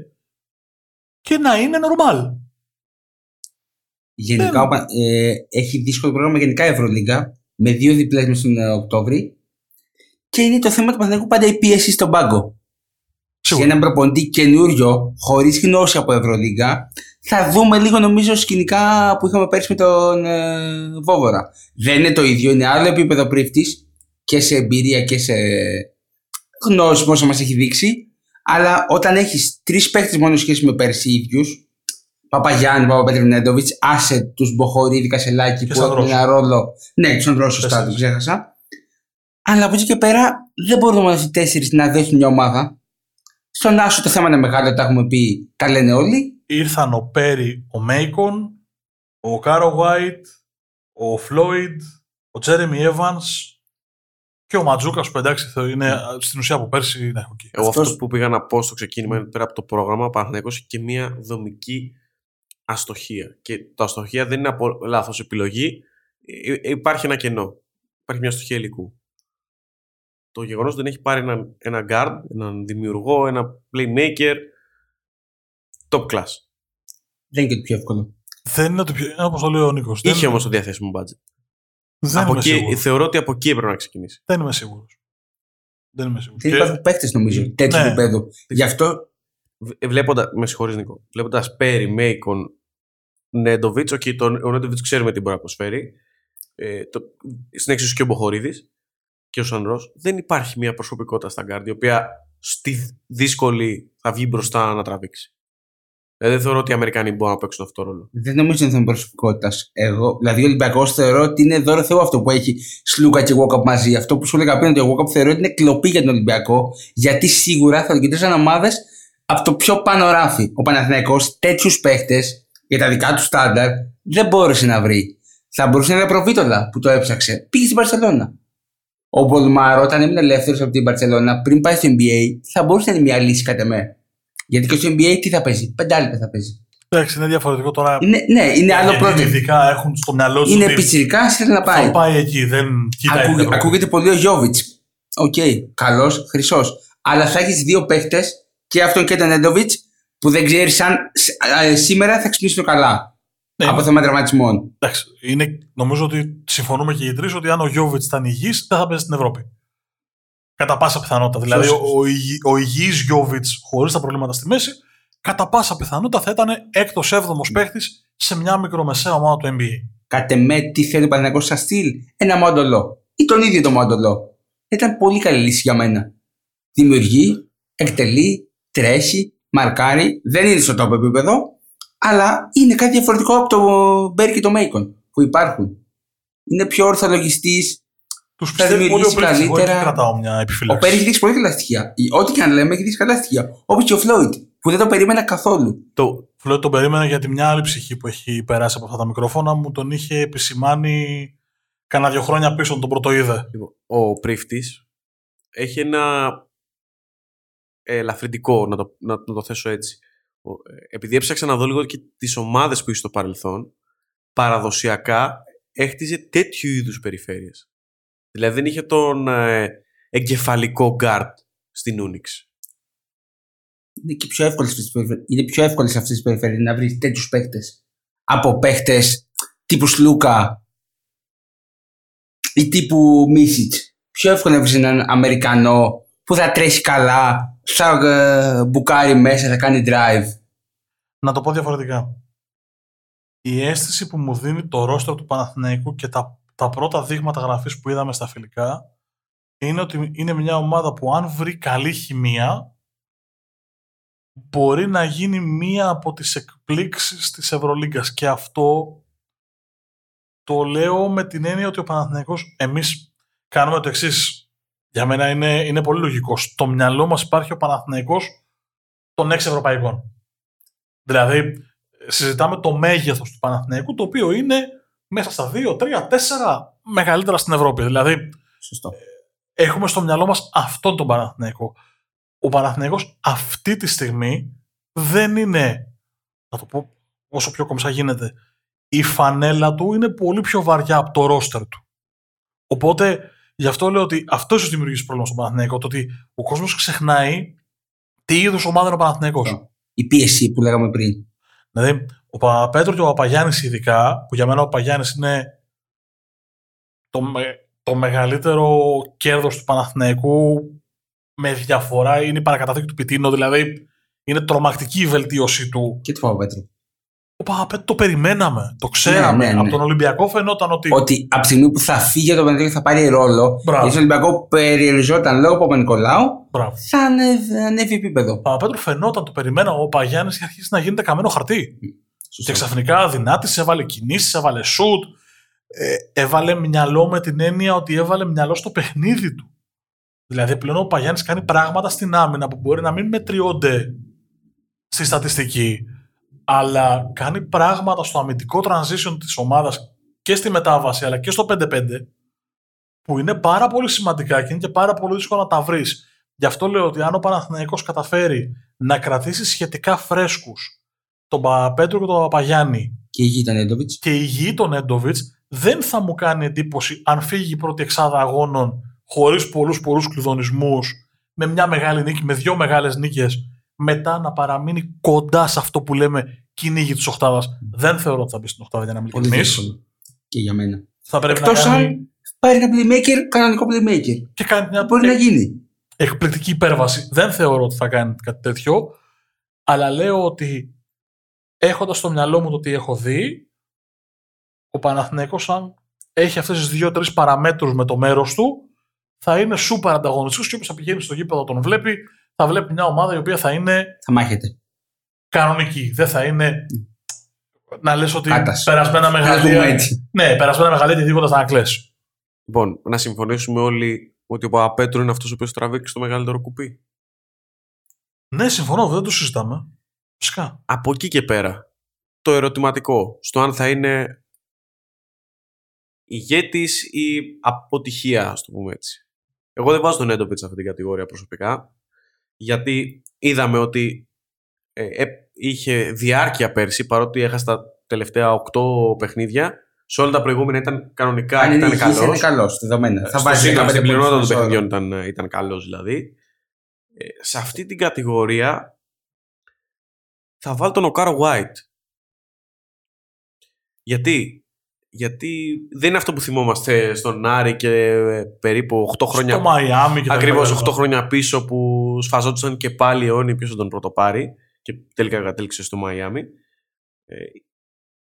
B: και να είναι normal.
C: Γενικά
B: Δεν-
C: ο Πα- ε, έχει δύσκολο πρόγραμμα γενικά η Ευρωλίγκα με δύο διπλές μες στον ε, Οκτώβρη. Και είναι το θέμα του Παναθηναϊκού πάντα η πίεση στον πάγκο.
B: Σίγουρα.
C: Για έναν προπονητή καινούριο, χωρίς γνώση από Ευρωλίγκα, θα δούμε λίγο νομίζω σκηνικά που είχαμε πέρσι με τον ε, Βόβορα. Δεν είναι το ίδιο, είναι άλλο επίπεδο πρίφτη και σε εμπειρία και σε γνώση όσο μας έχει δείξει. Αλλά όταν έχεις τρεις παίχτε μόνο σχέση με πέρσι ίδιους, Παπαγιάννη, Παπαπέτρου Νέντοβιτ, άσε τους Μποχορίδη Κασελάκη
B: Και
C: που έχουν
B: Σαντρός.
C: ένα ρόλο. Ναι, του Σαντρό, σωστά,
B: Τέσσερις.
C: το ξέχασα. Αλλά από εκεί και πέρα δεν μπορούμε αυτοί οι τέσσερις να δώσουν μια ομάδα. Στον Άσο το θέμα είναι μεγάλο, τα έχουμε πει, τα λένε όλοι.
B: Ήρθαν ο Πέρι, ο Μέικον, ο Οκάρο White, ο Φλόιντ, ο Τζέρεμι Evans και ο Μαντζούκας που εντάξει θα είναι στην ουσία από πέρσι. Ναι, οκ.
A: Εγώ
C: Αυτός-
A: αυτό που πήγα να πω στο ξεκίνημα είναι πέρα από το πρόγραμμα, ο Παναθηναϊκός έχει και μια δομική αστοχία. Και το αστοχία δεν είναι από λάθος επιλογή. Ε, ε, υπάρχει ένα κενό. Υπάρχει μια αστοχία υλικού. Το γεγονός ότι δεν έχει πάρει έναν, ένα guard, έναν δημιουργό, ένα playmaker top class.
C: Δεν είναι και το πιο εύκολο.
B: Δεν είναι το πιο. Είναι όπως το λέει ο Νίκος.
A: Είχε όμως το διαθέσιμο budget.
B: Δεν
A: από
B: είμαι
A: εκεί,
B: σίγουρος.
A: θεωρώ ότι από εκεί έπρεπε να ξεκινήσει.
B: Δεν είμαι σίγουρος. Δεν είμαι σίγουρος.
C: Δεν υπάρχουν παίχτε νομίζω τέτοιου
B: Ναι.
C: επίπεδου. Γι' αυτό
A: Β- Βλέποντα, με συγχωρείς Νίκο, βλέποντας Πέρι, Μέικον, Νέντοβιτς, okay, τον, ο Νέντοβιτς ξέρουμε τι μπορεί να προσφέρει. Ε, το, στην εξίσου και ο Μποχωρίδης και ο Σαντ-Ρος. Δεν υπάρχει μια προσωπικότητα στα γκαρντ η οποία στη δύσκολη θα βγει μπροστά να τραβήξει. Δηλαδή δεν θεωρώ ότι οι Αμερικανοί μπορούν να παίξουν αυτό το ρόλο.
C: δεν νομίζω ότι είναι θέμα προσωπικότητας. Εγώ, δηλαδή, ο Ολυμπιακός θεωρώ ότι είναι δώρο Θεού αυτό που έχει Σλούκα και Walkup μαζί. Αυτό που σου έλεγα πριν ότι ο Walkup θεωρώ ότι είναι κλοπή για τον Ολυμπιακό, γιατί σίγουρα θα τον κοιτούσαν ομάδες από το πιο πάνω ράφι. Ο Παναθηναϊκός τέτοιους παίχτες για τα δικά του στάνταρ δεν μπόρεσε να βρει. Θα μπορούσε να είναι ο Λαπροβίτολα που το έψαξε. Πήγε στην Μπαρτσελόνα. Ο Μπολμάρο, όταν έμεινε ελεύθερος από την Μπαρτσελόνα πριν πάει στο NBA, θα μπορούσε να είναι μια λύση κατά με. Γιατί και στο NBA τι θα παίζει, πεντάλεπτα θα παίζει.
B: Εντάξει, είναι διαφορετικό τώρα.
C: Είναι, ναι, είναι άλλο
B: γιατί
C: project.
B: Ειδικά έχουν στο μυαλό του.
C: Είναι
B: ότι
C: πιτσιρικά, θέλει να πάει.
B: Θα πάει εκεί. Δεν κοιτάει.
C: Ακούγε-
B: την Ευρώπη.
C: ακούγεται πολύ ο Γιόβιτς. Οκ, καλός, χρυσός. Αλλά θα έχεις δύο παίχτες, και αυτόν και τον Νέντοβιτς, που δεν ξέρεις αν σ- ε, σήμερα θα ξυπνήσουν καλά.
B: Ναι,
C: από θέμα τραυματισμών.
B: Εντάξει, είναι, νομίζω ότι συμφωνούμε και οι τρεις ότι αν ο Γιόβιτς ήταν υγιής, δεν θα παίζει στην Ευρώπη. Κατά πάσα πιθανότητα. Δηλαδή, ο,
C: Σωστό.
B: ο, υγι- ο υγιής Γιόβιτς χωρίς τα προβλήματα στη μέση, κατά πάσα πιθανότητα θα ήταν έκτος έβδομος παίχτης σε μια μικρομεσαία ομάδα του NBA.
C: Κατ' εμέ, τι θέλει ο Παναθηναϊκός σαν στυλ, ένα μόντολο. Ή τον ίδιο το μόντολο. Ήταν πολύ καλή λύση για μένα. Δημιουργεί, εκτελεί, τρέχει, μαρκάρει. Δεν είναι στο top επίπεδο, αλλά είναι κάτι διαφορετικό από το Μπέρ και το Μέικον που υπάρχουν. Είναι πιο ορθολογιστής,
B: Τους
C: Θα
B: πιστεύω πολύ ο
C: δημιουργήσει
B: Πρίφτη. Εγώ
C: καλύτερα.
B: εκεί κρατάω μια
C: Ο
B: επιφύλαξη.
C: Πέρι έχει δείξει πολύ καλά στοιχεία. Ό,τι και αν λέμε, έχει δείξει καλά στοιχεία. Όπως και ο Φλόιτ, που δεν το περίμενα καθόλου.
A: Το,
B: Φλόιτ τον περίμενα γιατί μια άλλη ψυχή που έχει περάσει από αυτά τα μικρόφωνα μου τον είχε επισημάνει κάνα δύο χρόνια πίσω όταν τον πρώτο είδε.
A: Λοιπόν, ο Πρίφτης έχει ένα ελαφρυντικό, να το, να, να το θέσω έτσι. Ο- ε, Επειδή έψαξα να δω λίγο και τις ομάδες που είχε στο παρελθόν, παραδοσιακά έχτιζε τέτοιου είδους περιφέρειες. Δηλαδή δεν είχε τον ε, εγκεφαλικό γκαρντ στην Ούνιξ.
C: Είναι και πιο εύκολο σε αυτές τις περιφέρειες- είναι πιο εύκολο σε αυτές τις περιφέρειες να βρεις τέτοιους παίχτες. Από παίχτε τύπου Σλούκα ή τύπου Μίσιτ. Πιο εύκολο να βρεις έναν Αμερικανό που θα τρέχει καλά, θα ε, μπουκάρει μέσα, θα κάνει drive.
B: Να το πω διαφορετικά. Η αίσθηση που μου δίνει το ρόστρο του Παναθηναϊκού και τα, τα πρώτα δείγματα γραφής που είδαμε στα φιλικά είναι ότι είναι μια ομάδα που αν βρει καλή χημεία μπορεί να γίνει μία από τις εκπλήξεις της Ευρωλίγκας και αυτό το λέω με την έννοια ότι ο Παναθηναϊκός εμείς κάνουμε το εξής. Για μένα είναι, είναι πολύ λογικό. Στο μυαλό μας υπάρχει ο Παναθηναϊκός των έξι ευρωπαϊκών. Δηλαδή, συζητάμε το μέγεθος του Παναθηναϊκού, το οποίο είναι μέσα στα 2, 3, 4 μεγαλύτερα στην Ευρώπη. Δηλαδή,
C: Σωστό.
B: έχουμε στο μυαλό μας αυτόν τον Παναθηναϊκό. Ο Παναθηναϊκός αυτή τη στιγμή δεν είναι, να το πω όσο πιο κομψά γίνεται, η φανέλα του είναι πολύ πιο βαριά από το ρόστερ του. Οπότε, γι' αυτό λέω ότι αυτός ίσω δημιουργήσει πρόβλημα στον Παναθηναϊκό, το ότι ο κόσμος ξεχνάει τι είδους ομάδα είναι ο Παναθηναϊκός.
C: Η πίεση που λέγαμε πριν.
B: Δηλαδή, ο Παπαπέτρου και ο Παπαγιάννης, ειδικά, που για μένα ο Παπαγιάννης είναι το, με- το μεγαλύτερο κέρδος του Παναθηναϊκού με διαφορά, είναι η παρακαταθήκη του Πιτίνο. Δηλαδή, είναι τρομακτική η βελτίωσή του.
C: Και του Παπαπέτρου.
B: Ο Παπαπέτρου το περιμέναμε. Το ξέραμε.
C: Ναι, ναι, ναι.
B: Από τον Ολυμπιακό φαινόταν ότι.
C: Ότι από τη στιγμή που θα φύγει από το Παναθηναϊκό θα πάρει ρόλο.
B: Μπράβο.
C: Γιατί στον Ολυμπιακό περιοριζόταν λόγω Παπα-Νικολάου.
B: Μπράβο.
C: Θα ανέβει, ανέβει επίπεδο.
B: Ο Παπαπέτρου φαινόταν, το περιμέναμε. Ο Παγιάννης είχε αρχίσει να γίνεται καμένο χαρτί.
C: Σωστό.
B: Και ξαφνικά δυνάτησε, έβαλε κινήσεις, έβαλε σουτ. Ε, έβαλε μυαλό με την έννοια ότι έβαλε μυαλό στο παιχνίδι του. Δηλαδή πλέον ο Παγιάννης κάνει πράγματα στην άμυνα που μπορεί να μην μετριώνται στη στατιστική, αλλά κάνει πράγματα στο αμυντικό transition της ομάδας και στη μετάβαση αλλά και στο 5-5 που είναι πάρα πολύ σημαντικά και είναι και πάρα πολύ δύσκολο να τα βρεις. Γι' αυτό λέω ότι αν ο Παναθηναϊκός καταφέρει να κρατήσει σχετικά φρέσκους τον Παπαπέτρου και τον Παπαγιάννη
C: Και η γη ήταν Έντοβιτς.
B: και ηγεί τον Έντοβιτς, δεν θα μου κάνει εντύπωση αν φύγει η πρώτη εξάδα αγώνων χωρίς πολλούς πολλούς κλειδονισμούς, με μια μεγάλη νίκη, με δύο μεγάλες νίκες, μετά να παραμείνει κοντά σε αυτό που λέμε κυνήγι της Οχτάδα. Δεν θεωρώ ότι θα μπει στην Οχτάδα για να είμαι
C: Πολύ
B: ειλικρινή.
C: δύσκολο. Και για μένα.
B: Θα πρέπει
C: Εκτός
B: να κάνει
C: αν πάρει ένα playmaker, κανονικό playmaker.
B: και κάνει μια
C: Μπορεί να γίνει.
B: εκπληκτική υπέρβαση. Δεν θεωρώ ότι θα κάνει κάτι τέτοιο, αλλά λέω ότι έχοντας στο μυαλό μου το τι έχω δει, ο Παναθηναϊκός αν έχει αυτές τις δύο-τρεις παραμέτρους με το μέρος του, θα είναι σούπερ ανταγωνιστικός και όποιος θα πηγαίνει στο γήπεδο τον βλέπει, θα βλέπει μια ομάδα η οποία θα είναι
C: Θα μάχεται.
B: κανονική. Δεν θα είναι να λες ότι
C: Κάτας.
B: περασμένα
C: Να το
B: μεγαλεία.
C: πούμε έτσι.
B: Ναι, περασμένα μεγαλεία και τίποτα να κλαις.
A: Λοιπόν, να συμφωνήσουμε όλοι ότι ο Παπαπέτρου είναι αυτός ο οποίος τραβήξει το μεγαλύτερο κουπί.
B: Ναι, συμφωνώ, δεν το συζητάμε. Φυσικά.
A: Από εκεί και πέρα, το ερωτηματικό στο αν θα είναι ηγέτης ή αποτυχία, ας το πούμε έτσι. Εγώ δεν βάζω τον Έντοπιτς σε αυτή την κατηγορία προσωπικά, γιατί είδαμε ότι ε, ε, είχε διάρκεια πέρσι, παρότι έχασε τα τελευταία 8 παιχνίδια, σε όλα τα προηγούμενα ήταν κανονικά
C: Αν
A: και
C: είναι
A: ήταν
C: υγιής, είναι
A: καλός.
C: καλός. Δεδομένα. Θα
A: Στο
C: βάζει
A: σύνολο,
C: 15
A: στην πλειονότητα των
C: πόντους στο
A: παιχνιδιών ήταν, ήταν καλός δηλαδή. Ε, σε αυτή την κατηγορία θα βάλω τον Οκάρο White. Γιατί; Γιατί δεν είναι αυτό που θυμόμαστε στον Άρη και ε, περίπου 8 χρόνια
B: Στο Μαϊάμι και τα
A: Ακριβώς
B: λοιπά.
A: 8 χρόνια πίσω που σφαζόντουσαν και πάλι αιώνιοι ποιο θα τον πρωτοπάρει και τελικά κατέληξε στο Μαϊάμι. Ε,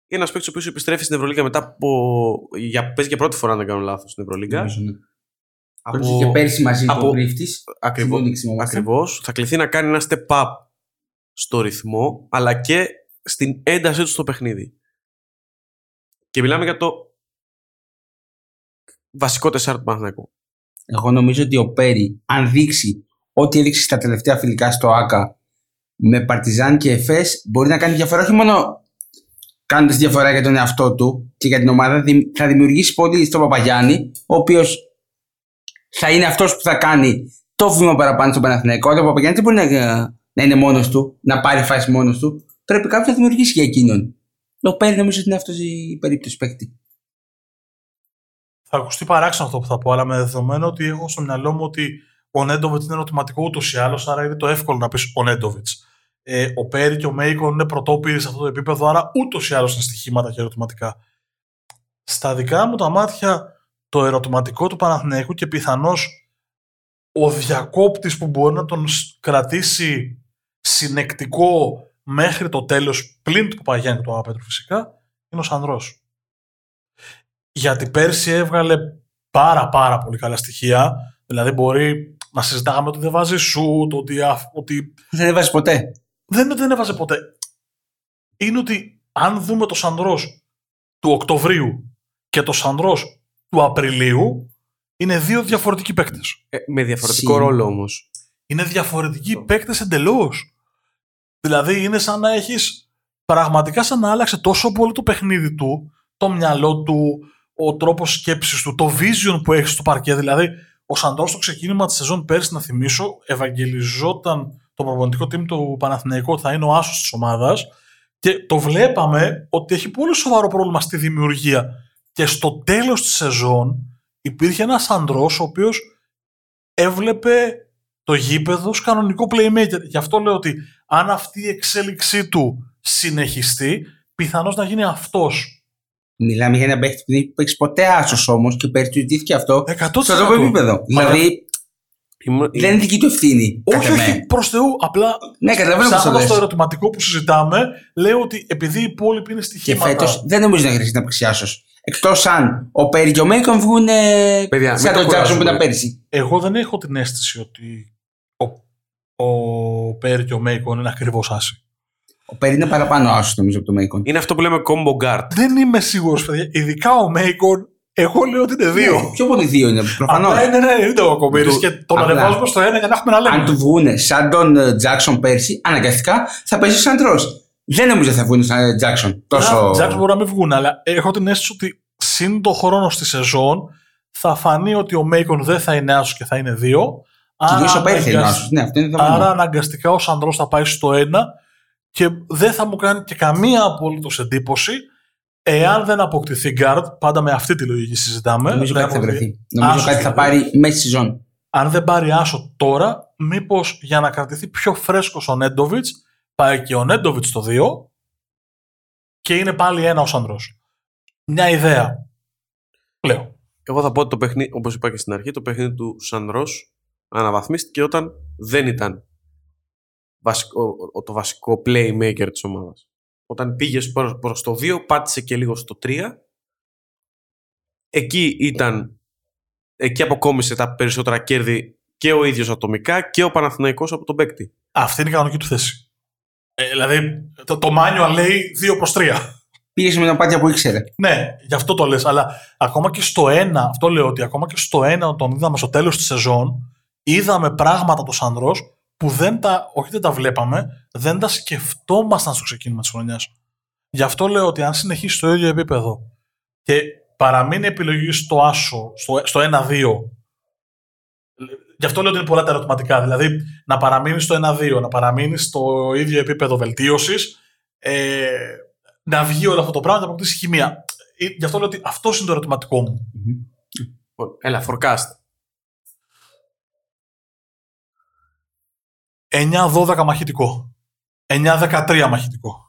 A: είναι ένας παίκτης ο οποίος επιστρέφει στην Ευρωλίγα μετά από. Για, παίζει για πρώτη φορά, αν δεν κάνω λάθος, στην Ευρωλίγα.
C: Νομίζω, ναι.
A: Από...
C: Πρώτη και πέρσι μαζί
A: από-
C: του ο Γρίφτη.
A: Ακριβώς. Ακριβώς. Θα κληθεί να κάνει ένα step up στο ρυθμό, αλλά και στην έντασή του στο παιχνίδι. Και μιλάμε για το βασικό τεσσάρ του Παναθηναϊκού.
C: Εγώ νομίζω ότι ο Πέρι, αν δείξει ό,τι έδειξε στα τελευταία φιλικά στο ΑΚΑ με Παρτιζάν και Εφές, μπορεί να κάνει διαφορά όχι μόνο κάνοντας διαφορά για τον εαυτό του και για την ομάδα, δη- θα δημιουργήσει πολύ στον Παπαγιάννη, ο οποίος θα είναι αυτός που θα κάνει το βήμα παραπάνω στον Παναθηναϊκό. Αλλά ο Παπαγιάννης δεν μπορεί να, να είναι μόνος του, να πάρει φάση μόνος του. Πρέπει κάποιος να δημιουργήσει για εκείνον. Ο Πέρι νομίζω ότι είναι αυτός η περίπτωση παίκτη.
B: Θα ακουστεί παράξενο αυτό που θα πω, αλλά με δεδομένο ότι έχω στο μυαλό μου ότι ο Νέντοβιτς είναι ερωτηματικό ούτως ή άλλως, άρα είναι το εύκολο να πεις ο Νέντοβιτς. Ε, ο Πέρι και ο Μέικον είναι πρωτόπυροι σε αυτό το επίπεδο, άρα ούτως ή άλλως είναι στοιχήματα και ερωτηματικά. Στα δικά μου τα μάτια, το ερωτηματικό του Παναθηναϊκού και πιθανώς ο διακόπτης που μπορεί να τον σ- κρατήσει συνεκτικό μέχρι το τέλος, πλην του Παπαγιάννη και του Παπαπέτρου φυσικά, είναι ο Σανδρός. Γιατί πέρσι έβγαλε πάρα πάρα πολύ καλά στοιχεία. Δηλαδή μπορεί να συζητάγαμε ότι δεν βάζει σουτ, ότι, αφ- ότι
C: Δεν έβαζε ποτέ.
B: δεν, δεν έβαζε ποτέ. Είναι ότι αν δούμε το Σανδρός του Οκτωβρίου και το Σανδρός του Απριλίου, είναι δύο διαφορετικοί παίκτες.
A: Ε, με διαφορετικό
C: Συν.
A: ρόλο όμως.
B: Είναι διαφορετικοί παίκτες εντελώς. Δηλαδή είναι σαν να έχεις πραγματικά σαν να άλλαξε τόσο πολύ το παιχνίδι του, το μυαλό του, ο τρόπος σκέψης του, το vision που έχεις στο παρκέ. Δηλαδή, ο Σαντρό στο ξεκίνημα της σεζόν πέρσι, να θυμίσω, ευαγγελιζόταν το προπονητικό team του Παναθηναϊκού ότι θα είναι ο άσος της ομάδας και το βλέπαμε ότι έχει πολύ σοβαρό πρόβλημα στη δημιουργία. Και στο τέλος της σεζόν υπήρχε ένας Σαντρός ο οποίος έβλεπε το γήπεδο ως κανονικό playmaker. Γι' αυτό λέω ότι αν αυτή η εξέλιξή του συνεχιστεί, πιθανώς να γίνει αυτός.
C: Μιλάμε για ένα παίκτη που δεν έχει παίξει ποτέ άσος όμως και πέρσι του ζητήθηκε αυτό
B: 100%.
C: στο τρόπο επίπεδο. Δηλαδή
A: Ήμουν-
C: Δεν είναι δική του ευθύνη.
B: Όχι,
C: κατά
B: όχι,
C: με.
B: προς Θεού. Απλά
C: Ναι, καταλαβαίνω πώς το
B: ψάχνοντα το
C: λες.
B: ερωτηματικό που συζητάμε, λέω ότι επειδή οι υπόλοιποι είναι
C: Και
B: στοιχήματα.
C: φέτος δεν νομίζω να χρειάζεται να πλησιάσω. Εκτός αν ο Πέρι και ο Μέικον βγουν ε,
A: Παιδιά,
C: σαν
A: μην το
C: τον Τζάξον που
A: κουράζουμε.
C: ήταν πέρσι.
B: Εγώ δεν έχω την αίσθηση ότι ο, ο Πέρι και ο Μέικον είναι ακριβώς άσοι.
C: Ο Πέρι είναι παραπάνω άσος νομίζω από τον Μέικον.
A: Είναι αυτό που λέμε combo guard.
B: Δεν είμαι σίγουρος, παιδιά. Ειδικά ο Μέικον, εγώ λέω ότι είναι δύο.
C: Ναι, πιο πολύ δύο είναι προφανώς.
B: Απλά είναι ένα 90 ο Κακομοίρη
A: Του-
B: και τον
C: απλά.
B: ανεβάζουμε στο ένα για να έχουμε να λέμε.
C: Αν του βγουν σαν τον Τζάξον πέρσι, αναγκαστικά θα παίζει σαν τρό. Δεν νομίζω θα βγουν σαν Τζάξον. Τόσο.
B: Τζάξ μπορεί να μην βγουν, αλλά έχω την αίσθηση ότι σύν το χρόνο στη σεζόν θα φανεί ότι ο Μέικον δεν θα είναι άσος και θα είναι δύο.
C: Κυρίω
B: Άρα
C: ο Πέρι θα είναι
B: αναγκασ-
C: άσο. Ναι, αυτό είναι δεδομένο.
B: Άρα αναγκαστικά ο Σαντρό θα πάει στο ένα και δεν θα μου κάνει και καμία απολύτως εντύπωση εάν δεν αποκτηθεί guard. Πάντα με αυτή τη λογική συζητάμε.
C: Νομίζω
B: Δεν
C: κάτι θα
B: αποκτηθεί-
C: βρεθεί. Νομίζω
B: Άσος
C: κάτι θα
B: δηλαδή.
C: πάρει μέσα στη σεζόν.
B: Αν δεν πάρει άσο τώρα, μήπως για να κρατηθεί πιο φρέσκος ο Νέντοβιτς, πάει και ο Νέντοβιτς στο 2 και είναι πάλι ένα ο Σαντρό. Μια ιδέα. Λέω.
A: Εγώ θα πω ότι το παιχνίδι, όπως είπα και στην αρχή, το παιχνίδι του Σαν Ρος αναβαθμίστηκε όταν δεν ήταν βασικό, ο- το βασικό playmaker της ομάδας. Όταν πήγες προς, προς το 2, πάτησε και λίγο στο 3. Εκεί ήταν, εκεί αποκόμισε τα περισσότερα κέρδη και ο ίδιος ατομικά και ο Παναθηναϊκός από τον παίκτη.
B: Αυτή είναι η κανονική του θέση. Ε, δηλαδή, το, το manual λέει 2 προς 3.
C: Πήγες σε μονοπάτια που ήξερε.
B: Ναι, γι' αυτό το λες. Αλλά ακόμα και στο ένα, αυτό λέω ότι ακόμα και στο ένα όταν τον είδαμε στο τέλος της σεζόν, είδαμε πράγματα το Σανδρός που δεν τα, όχι δεν τα βλέπαμε, δεν τα σκεφτόμασταν στο ξεκίνημα της χρονιάς. Γι' αυτό λέω ότι αν συνεχίσει στο ίδιο επίπεδο και παραμείνει επιλογή στο άσο, στο, στο 1-2, γι' αυτό λέω ότι είναι πολλά τα ερωτηματικά. Δηλαδή να παραμείνει στο 1-2, να παραμείνει στο ίδιο επίπεδο βελτίωσης, ε, να βγει όλο αυτό το πράγμα και να αποκτήσει χημεία. Ε, Γι' αυτό λέω ότι αυτό είναι το ερωτηματικό μου.
A: Λοιπόν, Έλα, forecast.
B: 9-12 μαχητικό. 9-13 μαχητικό.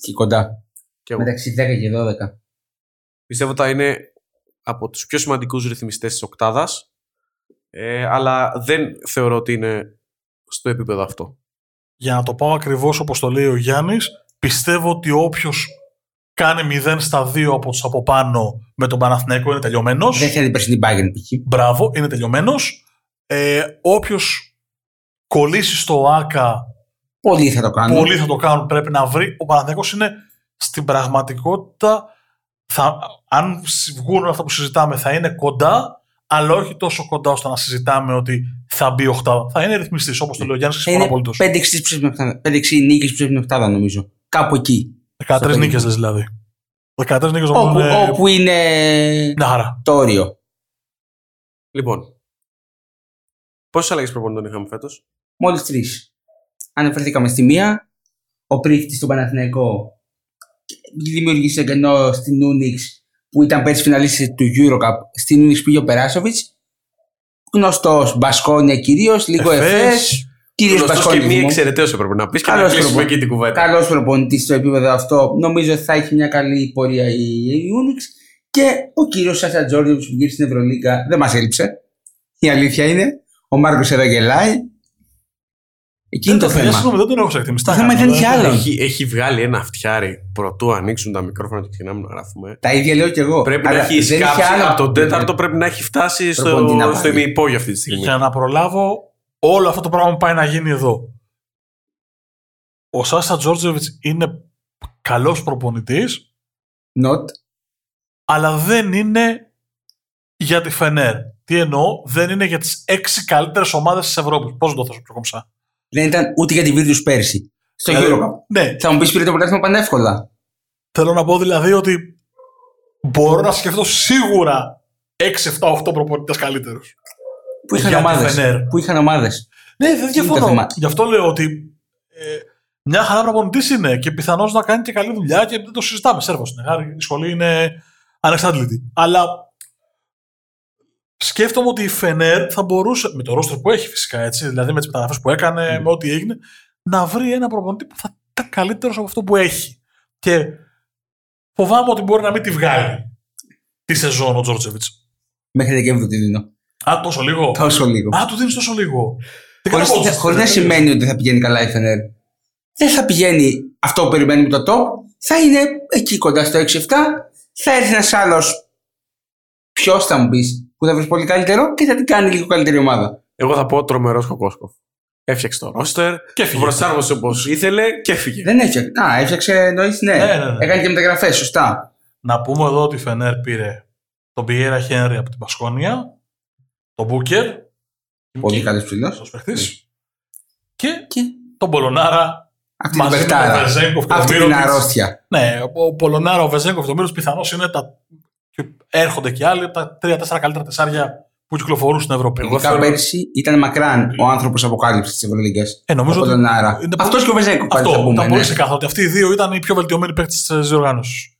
C: Και κοντά.
A: Και εγώ.
C: Μεταξύ 10 και 12.
A: Πιστεύω ότι θα είναι από τους πιο σημαντικούς ρυθμιστές της οκτάδας, ε, αλλά δεν θεωρώ ότι είναι στο επίπεδο αυτό.
B: Για να το πάω ακριβώς όπως το λέει ο Γιάννης, πιστεύω ότι όποιος κάνει 0 στα 2 από τους από πάνω με τον Παναθηναϊκό είναι τελειωμένος.
C: Δεν θέλει περσινή Bayern π.χ.
B: Μπράβο, είναι τελειωμένος. Ε, όποιος κολλήσεις στο ΆΚΑ
C: Πολλοί θα το κάνουν.
B: πολλοί θα το κάνουν. Πρέπει να βρει. Ο Παναθηναϊκός είναι στην πραγματικότητα. Θα, αν βγουν όλα αυτά που συζητάμε, θα είναι κοντά, αλλά όχι τόσο κοντά ώστε να συζητάμε ότι θα μπει οχτάδα. Θα είναι ρυθμιστής, όπως το λέει ο Γιάννης και
C: Θα
B: συμφωνώ
C: είναι
B: απολύτω.
C: 5-6 που ψήφισαν οκτάδα. 5-6 νίκες που ψήφισαν οκτάδα νομίζω. Κάπου εκεί.
B: 13 νίκες δηλαδή. 13 νίκες νομίζω
C: Όπου,
B: είναι.
C: όπου είναι
B: Μια χαρά.
C: το όριο.
A: Λοιπόν, πόσες αλλαγές προπονητών είχαμε φέτος;
C: Μόλις τρεις. Αναφερθήκαμε στη μία. Ο πρίφτη του Παναθηναϊκό δημιούργησε κενό στην Ούνιξ που ήταν πέρσι φιναλίστης του Eurocup. Στην Ούνιξ πήγε ο Περάσοβιτς. Γνωστός Μπασκόνια κυρίως, λίγο
B: Εφές.
C: Εφές. Κυρίω
A: Γνωστός και μη
C: Μπασκόνια.
A: εξαιρεταίος έπρεπε να πεις και να
C: Καλός
A: κλείσουμε
C: προπο-
A: εκεί την κουβέντα.
C: Καλός προπονητής στο επίπεδο αυτό. Νομίζω ότι θα έχει μια καλή πορεία η η Unix. Και ο κύριος Σάσα Τζόρντιο που γύρισε στην Ευρωλίγκα δεν μας έλειψε. Η αλήθεια είναι. Ο Μάρκος εδώ γελάει. Εκεί είναι το
B: παιδιά,
C: θέμα.
B: συγγνώμη, δεν τον έχω σε εκτιμήσει.
C: Το
B: Τα
C: θέμα
B: κάνω,
C: δεν έχει
B: δεν-
C: άλλο.
A: Έχει, έχει βγάλει ένα φτιάρι πρωτού ανοίξουν τα μικρόφωνα και ξεκινάμε να γράφουμε.
C: Τα ίδια λέω κι εγώ.
A: Πρέπει
C: Αλλά
A: να έχει
C: δεν είχε
A: σκάψει
C: άλλο-
A: από τον τέταρτο, πρέπει να έχει φτάσει στο,
C: Προπονητή να
A: στο
C: βάλει.
A: ημιυπόγειο αυτή τη στιγμή.
B: Για να προλάβω όλο αυτό το πράγμα που πάει να γίνει εδώ. Ο Σάσα Τζόρτζεβιτς είναι καλός προπονητής,
C: Not.
B: αλλά δεν είναι για τη Φενέρ. Τι εννοώ, δεν είναι για τις έξι καλύτερες ομάδες της Ευρώπης. Πώς να το θέσω πιο κομψά.
C: Δεν ήταν ούτε για τη Virtus πέρσι. Στο
A: Δηλαδή,
C: Eurocup.
B: Ναι,
C: Θα μου πεις πήρε το πρωτάθλημα πανεύκολα.
B: θέλω να πω δηλαδή ότι μπορώ να σκεφτώ σίγουρα 6-7-8 προπονητές καλύτερους.
C: Που είχαν
B: Για τη
C: ομάδες.
B: Φενέρ.
C: Που είχαν ομάδες.
B: Ναι, δεν
C: Είναι το
B: διαφωνώ.
C: θέμα.
B: Γι' αυτό λέω ότι ε, μια χαρά προπονητής είναι και πιθανώς να κάνει και καλή δουλειά και δεν το συζητάμε. Σέρβος είναι. Άρα Η σχολή είναι ανεξάντλητη. Αλλά σκέφτομαι ότι η Φενέρ θα μπορούσε, με το ρόστερ που έχει φυσικά έτσι, δηλαδή με τις μεταγραφές που έκανε, με ό,τι έγινε, να βρει ένα προπονητή που θα ήταν καλύτερος από αυτό που έχει. Και φοβάμαι ότι μπορεί να μην τη βγάλει τη σεζόν ο Τζόρτζεβιτς.
C: Μέχρι Δεκέμβριο τη δίνω.
B: Α, τόσο λίγο;
C: Τόσο λίγο.
B: Α, του δίνεις τόσο λίγο. Τι
C: Χωρίς,
B: κάνω,
C: χωρίς να σημαίνει ότι δεν θα πηγαίνει καλά η Φενέρ. Δεν θα πηγαίνει αυτό που περιμένουμε το top. Θα είναι εκεί κοντά στο 6-7. Θα έρθει ένας άλλος. Ποιος θα μου πεις που θα βρεις πολύ καλύτερο και θα την κάνει λίγο καλύτερη ομάδα.
A: Εγώ θα πω τρομερός Κοκόσκοφ. Έφτιαξε το ρόστερ,
B: Και
A: το
B: έφυγε.
A: προσάρμοσε όπως ήθελε και έφυγε.
C: Δεν έφτιαξε. Α, έφτιαξε εννοείς, ναι.
B: Ναι, ναι, ναι.
C: Έκανε και μεταγραφές, σωστά.
B: Να πούμε εδώ ότι η Φενέρ πήρε τον Πιέρα Χένρι από την Πασκόνια, τον Μπούκερ,
C: Πολύ καλός ψηλός.
B: αυτός παίχτης, και
C: Και
B: τον Πολωνάρα
C: αυτή την
B: μαζί με τον
C: παιχτάρα.
B: Βεζέγκοφ και τον
C: Αυτή την
B: Μύρωτιτς.
C: αρρώστια.
B: Ναι, ο Πολωνάρα, ο Βεζέγκοφ και ο Μύρωτιτς πιθανώς είναι τα... και έρχονται και άλλοι από τα τρία-τέσσερα καλύτερα τεσσάρια που κυκλοφορούν στην Ευρώπη.
A: Εγώ
C: Ειδικά
A: θεωρώ-
C: πέρσι ήταν μακράν ο άνθρωπος αποκάλυψης της Ευρωλίγκας.
B: Ε, νομίζω
C: ο
B: ότι-
C: Πολωνάρα.
B: είναι
C: Αυτό και ο Βεζέκο πάλι
B: Αυτό
C: θα πούμε.
B: ήταν
C: ναι.
B: πολύ ξεκάθαρο ότι αυτοί οι δύο ήταν οι πιο βελτιωμένοι παίκτες της διοργάνωσης.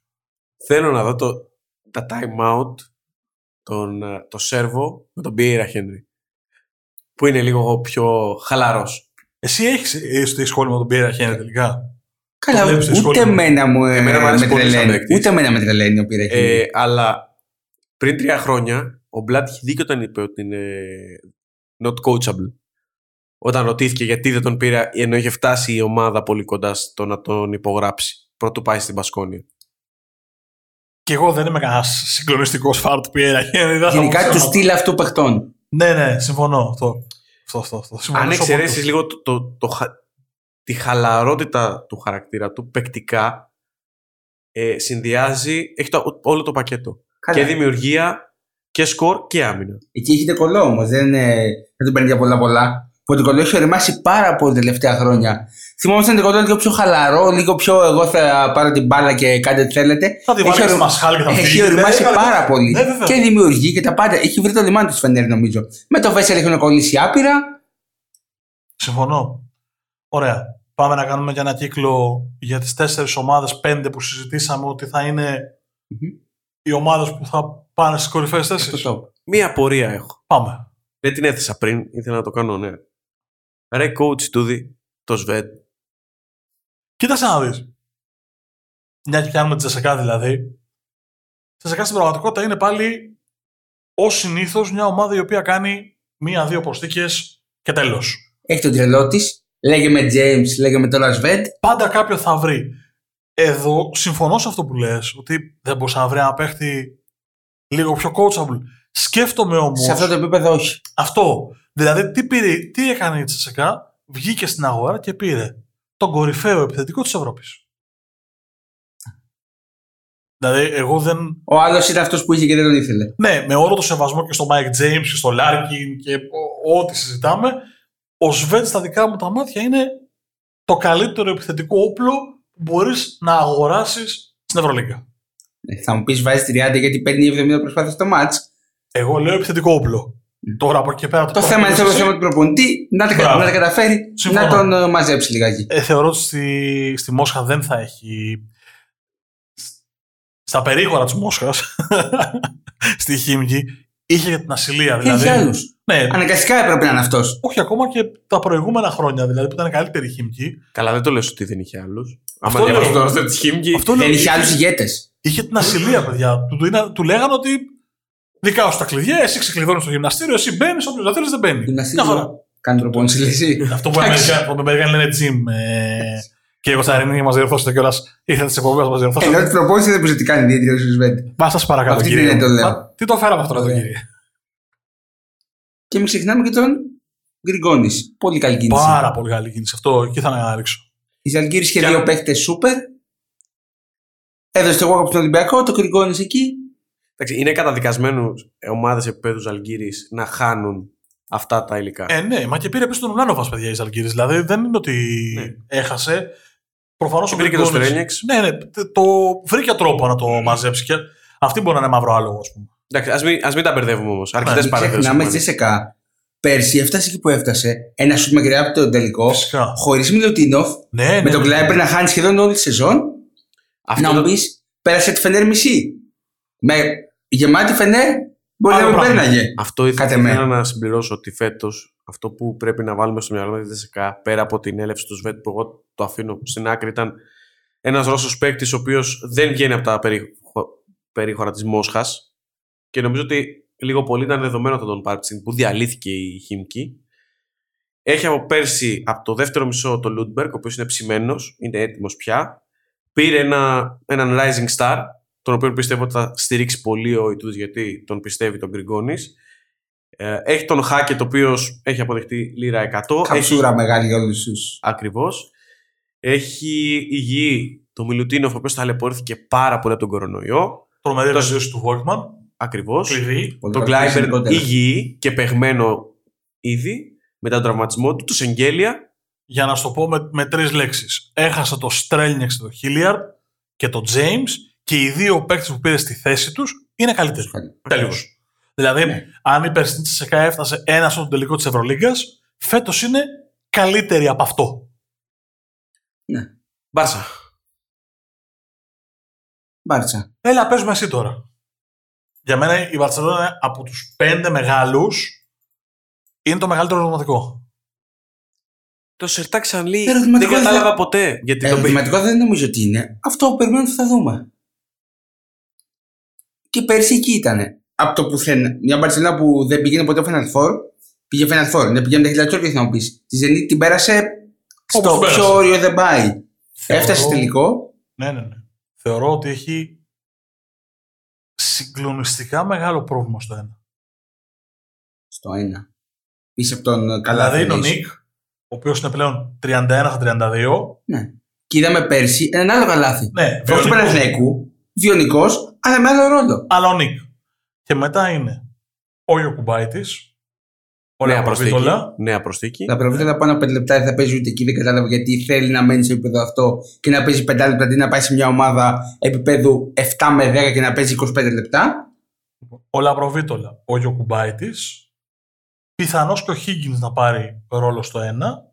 A: Θέλω να δω το, τα time out τον, ε, το Σέρβο με τον Πιέρα Χένρι. Που είναι λίγο πιο χαλαρός.
B: Εσύ έχεις ε, σχόλιο με τον Πιέρα Χένρι τελικά;
C: Καλά,
B: Το βλέπεις στη
C: ούτε
B: σχολή μου.
C: εμένα μου ε,
A: Εμένα μου αρέσει
C: με
A: πολύ σαν
C: τρελαίνει.
A: παίκτης.
C: Ούτε εμένα με τρελαίνει ο Πυρέχη.
A: Ε, αλλά πριν τρία χρόνια ο Μπλάτ είχε δίκιο όταν είπε ότι είναι not coachable. Όταν ρωτήθηκε γιατί δεν τον πήρε ενώ είχε φτάσει η ομάδα πολύ κοντά στο να τον υπογράψει. Πρώτου πάει στην Πασκόνια.
B: Και εγώ δεν είμαι κανένας συγκλονιστικός φάρ του Πιέρα Χένρι. δεν θα
C: Γενικά
B: μου
C: του
B: ξέρω.
C: στυλ αυτού παιχτών.
B: Ναι, ναι, συμφωνώ. Αυτό, αυτό, αυτό, αυτό. Συμφωνώ
A: Αν
B: σε
A: εξαιρέσεις
B: απολύτως.
A: λίγο το, το, το χα- τη χαλαρότητα του χαρακτήρα του, παικτικά, ε, συνδυάζει, έχει το, όλο το πακέτο.
C: Καλά.
A: Και δημιουργία και σκορ και άμυνα.
C: Εκεί έχετε κολλό όμως. Δεν, ε, δεν τον παίρνει για πολλά πολλά. Που το κολλό έχει οριμάσει πάρα πολύ τα τελευταία χρόνια. Θυμόμαστε το κολλό λίγο πιο χαλαρό, λίγο πιο εγώ θα πάρω την μπάλα και κάντε τι θέλετε.
B: Θα τη βάλει
C: Έχει
B: στη
C: ορι-
B: μασχάλη και θα
C: Έχει
B: φύγει.
C: οριμάσει
B: Ναι, ναι,
C: πάρα πολύ.
B: Ναι, βέβαια.
C: και δημιουργεί και τα πάντα. Έχει βρει το λιμάνι του Φενέρ, νομίζω. Με το Βέσσελ έχουν κολλήσει άπειρα.
B: Συμφωνώ. Ωραία. Πάμε να κάνουμε και ένα κύκλο για τις τέσσερις ομάδες, πέντε που συζητήσαμε ότι θα είναι οι ομάδες που θα πάνε στις κορυφαίες θέσεις.
C: Το top.
A: Μία απορία έχω.
B: Πάμε.
A: Δεν την έθεσα πριν, ήθελα να το κάνω ναι. Ρε coach τούδη, το ΣΒΕΤ.
B: Κοίταξε να δεις. Μια και πιάνουμε τη Τζεσεκά δηλαδή. Η Τζεσεκά στην πραγματικότητα είναι πάλι ως συνήθως μια ομάδα η οποία κάνει μία-δύο προσθήκες και τέλος.
C: Έχει τον τρελό της. Λέγε με James, λέγε με τον Ρασβέντ.
B: πάντα κάποιο θα βρει. Εδώ συμφωνώ σε αυτό που λες, ότι δεν μπορούσε να βρει ένα παίχτη λίγο πιο coachable. Σκέφτομαι όμως
C: Σε αυτό το επίπεδο όχι.
B: αυτό. Δηλαδή, τι, πήρε, τι έκανε η Τσεσεκά, βγήκε στην αγορά και πήρε τον κορυφαίο επιθετικό της Ευρώπης. Δηλαδή, εγώ δεν...
C: Ο άλλος ήταν αυτός που είχε και δεν τον ήθελε.
B: Ναι, με όλο το σεβασμό και στο Mike James και στο Larkin και ο- ό,τι συζητάμε, ο Σβέντ στα δικά μου τα μάτια είναι το καλύτερο επιθετικό όπλο που μπορείς να αγοράσεις στην Ευρωλίγκα.
C: Ε, Θα μου πεις βάζεις 30 γιατί παίρνει 70 προσπάθειες στο match.
B: Εγώ λέω επιθετικό όπλο. Τώρα από εκεί και πέρα
C: Το θέμα είναι το
B: εσύ.
C: θέμα του προπονητή να τα,
B: Μπράβο.
C: να τα καταφέρει
B: Συμφωνώ.
C: να τον ε, μαζέψει λιγάκι.
B: Ε, θεωρώ ότι στη, στη Μόσχα δεν θα έχει. Στα περίχωρα της Μόσχας, στη Χίμκι, είχε την ασυλία.
C: Έχει
B: Δηλαδή,
C: άλλους.
B: Ναι,
C: Αναγκαστικά έπρεπε να είναι αυτός.
B: όχι ακόμα και τα προηγούμενα χρόνια, δηλαδή που ήταν καλύτερη η Χίμκι.
A: Καλά, δεν το λες ότι δεν είχε άλλους.
B: Αυτό
A: Άμα διαβάσει
B: λέω.
A: το ρόστερ της Χίμκι.
B: Αυτό λέω,
C: Δεν είχε
B: είχε,
C: άλλους ηγέτες.
B: είχε την ασυλία, παιδιά. Του, του, είναι- του λέγανε ότι δικά σου τα κλειδιά, εσύ ξεκλειδώνεις στο γυμναστήριο, εσύ μπαίνεις, όποιος δεν θέλεις δεν μπαίνει. Μια χαρά.
C: Κάνει προπόνηση, λέει εσύ.
B: Αυτό που οι
C: Εντάξει.
B: Αμερικάνοι- που οι Αμερικάνοι λένε gym. Ε, και εγώ θα ειρήνη μα διορθώσετε κιόλας. Ήρθατε σε εκπομπής να μα
C: Ενώ
B: διορθώσετε.
C: την προπόνηση δεν μπορεί να την κάνει ιδιαίτερη ο Σβέντ.
B: Μα σα παρακαλώ,
C: Αυτή
B: κύριε.
C: την
B: μου.
C: το λέω.
B: Μα, Τι το φέραμε αυτό εδώ,
C: Ωραία.
B: κύριε.
C: Και μην ξεχνάμε και τον Γκριγκόνης. Πολύ καλή κίνηση.
B: Πάρα πολύ καλή κίνηση. Αυτό εκεί θα να ρίξω.
C: Η Ζαλγκύρη είχε
A: Και-
C: δύο παίχτες σούπερ. Έδωσε το εγώ από τον Ολυμπιακό, το Γκριγκόνης εκεί.
A: Εντάξει, είναι καταδικασμένους ομάδες επίπεδου Ζαλγκύρη να χάνουν αυτά τα υλικά.
B: Ε, ναι, μα και πήρε πίσω τον Ουλάνοβα, παιδιά, η Ζαλγκύρη. Δηλαδή δεν είναι ότι
A: Ναι.
B: έχασε. Προφανώς
A: Και πήρε και το Σφρένιεξ.
B: Ναι, ναι, τε- το βρήκε τρόπο να το μαζέψει. Και αυτή μπορεί να είναι μαύρο άλογο, ας πούμε.
A: Εντάξει, ας μην, ας μην τα μπερδεύουμε όμως. Αρκετές
B: μην
C: Μην
A: παρεμβάσει.
C: ξεχνάμε στη ΣΕΚΑ. Πέρσι έφτασε εκεί που έφτασε. Ένα σουτ μακριά από τον τελικό.
B: Φυσικά.
C: Χωρίς Μιλωτίνοφ.
B: Ναι, ναι,
C: Με τον
B: ναι.
C: Κλάιπερ να χάνει σχεδόν όλη τη σεζόν.
A: Αυτό
C: να
A: το-
C: μου πεις, πέρασε τη Φενέρ μισή. Με γεμάτη Φενέρ, μπορεί
B: Άλλο
C: να μην
B: πράγμα.
C: πέρναγε.
A: Αυτό ήθελα
C: Κατ' εμέ.
A: ήθελα να συμπληρώσω ότι φέτος αυτό που πρέπει να βάλουμε στο μυαλό μας την ΤΣΣΚΑ πέρα από την έλευση του Σβεντ που εγώ το αφήνω στην άκρη ήταν ένας Ρώσος παίκτης ο οποίος δεν βγαίνει από τα περί- περίχωρα της Μόσχας και νομίζω ότι λίγο πολύ ήταν δεδομένο ότι θα τον πάρει από τη στιγμή που διαλύθηκε η Χίμκι. Έχει από πέρσι, από το δεύτερο μισό, τον Λούντμπεργκ, ο οποίος είναι ψημένος, είναι έτοιμος πια. Πήρε ένα, έναν Rising Star, τον οποίο πιστεύω ότι θα στηρίξει πολύ ο Ιτούδης, γιατί τον πιστεύει τον Γκριγκόνης. Ε, έχει τον Χάκετ, το οποίος έχει αποδεχτεί λίρα 100.
C: Καψούρα
A: έχει,
C: μεγάλη για όλους τους.
A: Ακριβώς. Έχει υγιή το Μιλουτίνοφ, ο οποίος ταλαιπωρήθηκε πάρα πολύ από τον κορονοϊό.
B: Τρομερή βελτίωση του Βόλκμαν.
A: Ακριβώς.
B: Κλειδί.
C: Πολύ
A: Τον
C: καλό,
A: Κλάιμπερ
C: γενικότερα.
A: υγιή και παιγμένο ήδη μετά τον τραυματισμό του. Τους Σεγγέλια.
B: Για να σου το πω με, με τρεις λέξεις. Έχασε το Στρέλνιεξ και το Χίλιαρντ και το James και οι δύο παίκτες που πήρε στη θέση τους είναι καλύτεροι. Τέλο. Δηλαδή,
C: Ναι.
B: αν η περσινή Τσεσεκά έφτασε ένα στον τελικό της Ευρωλίγκας, φέτος είναι καλύτερη από αυτό.
C: Ναι.
A: Μπάρσα.
C: Μπάρτσα.
B: Έλα, παίζουμε εσύ τώρα. Για μένα η Βαρσελόνα είναι από τους πέντε μεγάλους είναι το μεγαλύτερο ερωτηματικό.
A: Το Σερτάκ Σανλή
C: Ερωτηματικό
A: δεν κατάλαβα
C: δεν-
A: ποτέ. Γιατί τον
C: Ερωτηματικό δεν νομίζω ότι είναι. Αυτό που περιμένουμε θα δούμε. Και πέρσι εκεί ήταν. Από το πουθενά. Μια Μπαρσελόνα που δεν πήγαινε ποτέ Final Four. Πήγε Final Four. Δεν πήγαινε τα χιλιάδες θα μου πεις. Τη Zenit την πέρασε στο
B: Όπως πέρασε.
C: πιο όριο δεν πάει.
B: Θεωρώ-
C: Έφτασε τελικό.
B: Ναι, ναι, ναι. Θεωρώ ότι έχει συγκλονιστικά μεγάλο πρόβλημα στο ένα.
C: Στο ένα. Πίσω από τον καλά.
B: δηλαδή είναι ο Νίκ, ο οποίος είναι πλέον 31 στα 32.
C: Ναι. Και είδαμε πέρσι έναν άλλο καλάθι.
B: Ναι,
C: Αυτό του
B: βιονικός.
C: Παναθηναϊκού, βιονικό, αλλά με άλλο ρόλο.
B: Αλλά ο Νίκ. Και μετά είναι ο Ιωκουμπάητης, ο
A: Νέα προσθήκη.
B: Λαπροβίτολα.
A: Νέα προσθήκη.
C: Τα προβλήματα πάνω από 5 λεπτά δεν θα παίζει ούτε εκεί, δεν κατάλαβα γιατί θέλει να μένει σε επίπεδο αυτό και να παίζει 5 λεπτά αντί να πάει σε μια ομάδα επίπεδου 7 με 10 και να παίζει 25 λεπτά.
B: Ο Λαπροβίτολα, ο Ιωκουμπάητη. Πιθανώς και ο Higgins να πάρει ρόλο στο ένα.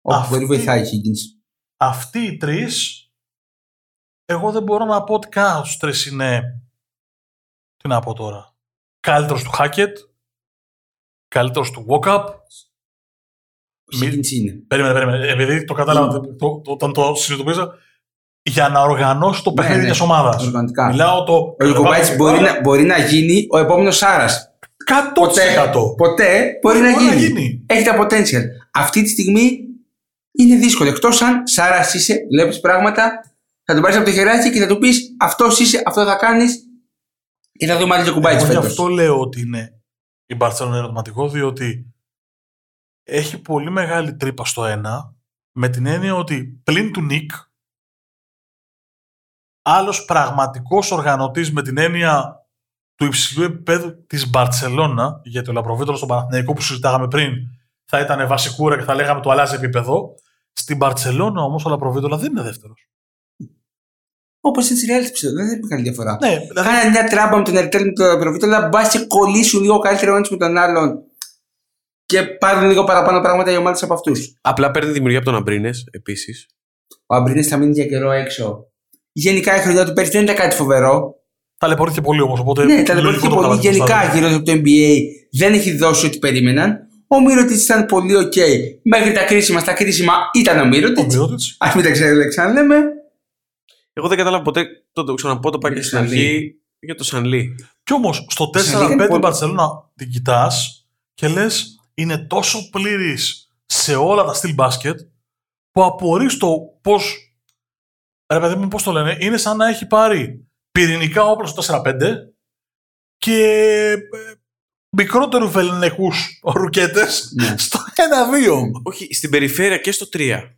C: Όχι,
B: Αυτή-
C: μπορεί βοηθάει η Higgins.
B: Αυτοί οι τρεις, εγώ δεν μπορώ να πω ότι κανένας από τους τρεις είναι. Τι να πω τώρα; Καλύτερος του Hackett, καλύτερος του Walkup.
C: Ο
B: Μη-
C: Higgins είναι.
B: Περίμενε, περίμενε. Επειδή το κατάλαβα το, το, το- όταν το συνειδητοποίησα, για να οργανώσει το
C: Ναι,
B: παιχνίδι
C: ναι.
B: τη ομάδας.
C: Οργανωτικά.
B: Μιλάω το.
C: Ο Ιωκουμπάιτ μπορεί, να, μπορεί να γίνει ο επόμενος Σάρας.
B: 100%.
C: ποτέ μπορεί να
B: Μπορεί να
C: γίνει.
B: γίνει.
C: Έχει τα potential. Αυτή τη στιγμή είναι δύσκολο. Εκτός αν Σάρας είσαι, βλέπεις πράγματα, θα τον πάρεις από το χεράκι και θα του πεις αυτός είσαι, αυτό θα κάνεις. Και θα δούμε άλλη Ιωκουμπάιτ
B: Εγώ γι'
C: φέτος.
B: αυτό λέω ότι είναι η Μπαρσελόνα ερωτηματικό, διότι έχει πολύ μεγάλη τρύπα στο ένα, με την έννοια ότι πλην του Νικ, άλλος πραγματικός οργανωτής με την έννοια του υψηλού επίπεδου της Μπαρσελόνα, γιατί ο Λαπροβίτολος στον Παναθηναϊκό που συζητάγαμε πριν θα ήταν βασικούρα και θα λέγαμε το αλλάζει επίπεδο. Στην Μπαρσελόνα όμως ο Λαπροβίτολα δεν είναι δεύτερος.
C: Όπως έτσι reality πιστεύω, δεν έχει μεγάλη διαφορά.
B: Ναι, δηλαδή,
C: Κάνε μια τράμπα με τον Ερτέλ με τον Προβίτολα, μπας και κολλήσουν λίγο καλύτερα ο ένας με τον άλλον και πάρουν λίγο παραπάνω πράγματα οι ομάδες από αυτούς.
A: Απλά παίρνει δημιουργία από τον Αμπρίνες επίσης.
C: Ο Αμπρίνες θα μείνει για καιρό έξω. Γενικά η χρονιά του πέρσι δεν ήταν κάτι φοβερό.
B: ταλαιπωρήθηκε πολύ όμως, οπότε...
C: Ναι, ταλαιπωρήθηκε
B: λογικό το
C: πολύ.
B: κατάλαβες
C: Γενικά
B: μπροστά.
C: γύρω από το NBA δεν έχει δώσει ό,τι περίμεναν. Ο Μίροτιτς ήταν πολύ οκ. Μέχρι τα κρίσιμα, στα κρίσιμα ήταν ο
B: Ο
C: Μίροτιτς.
B: Μίροτιτς.
C: Α μην τα ξέρετε, ξαναλέμε.
A: Εγώ δεν κατάλαβα ποτέ, το, το ξαναπώ, το πάει
C: Για
A: και
C: το
A: στην
C: Σανλί.
A: αρχή για το Σανλί.
B: Κι όμως στο
C: Σαν λίγα
B: 4-5
C: πολύ-
B: η Μπαρσελόνα την κοιτάς και λες είναι τόσο πλήρης σε όλα τα στυλ μπάσκετ που απορείς το πώς ρε παιδί μου πώς το λένε είναι σαν να έχει πάρει πυρηνικά όπλα στο 4-5 και ε, μικρότερου βεληνικούς ρουκέτες
C: Ναι.
B: στο 1-2.
A: Όχι, στην περιφέρεια και στο 3.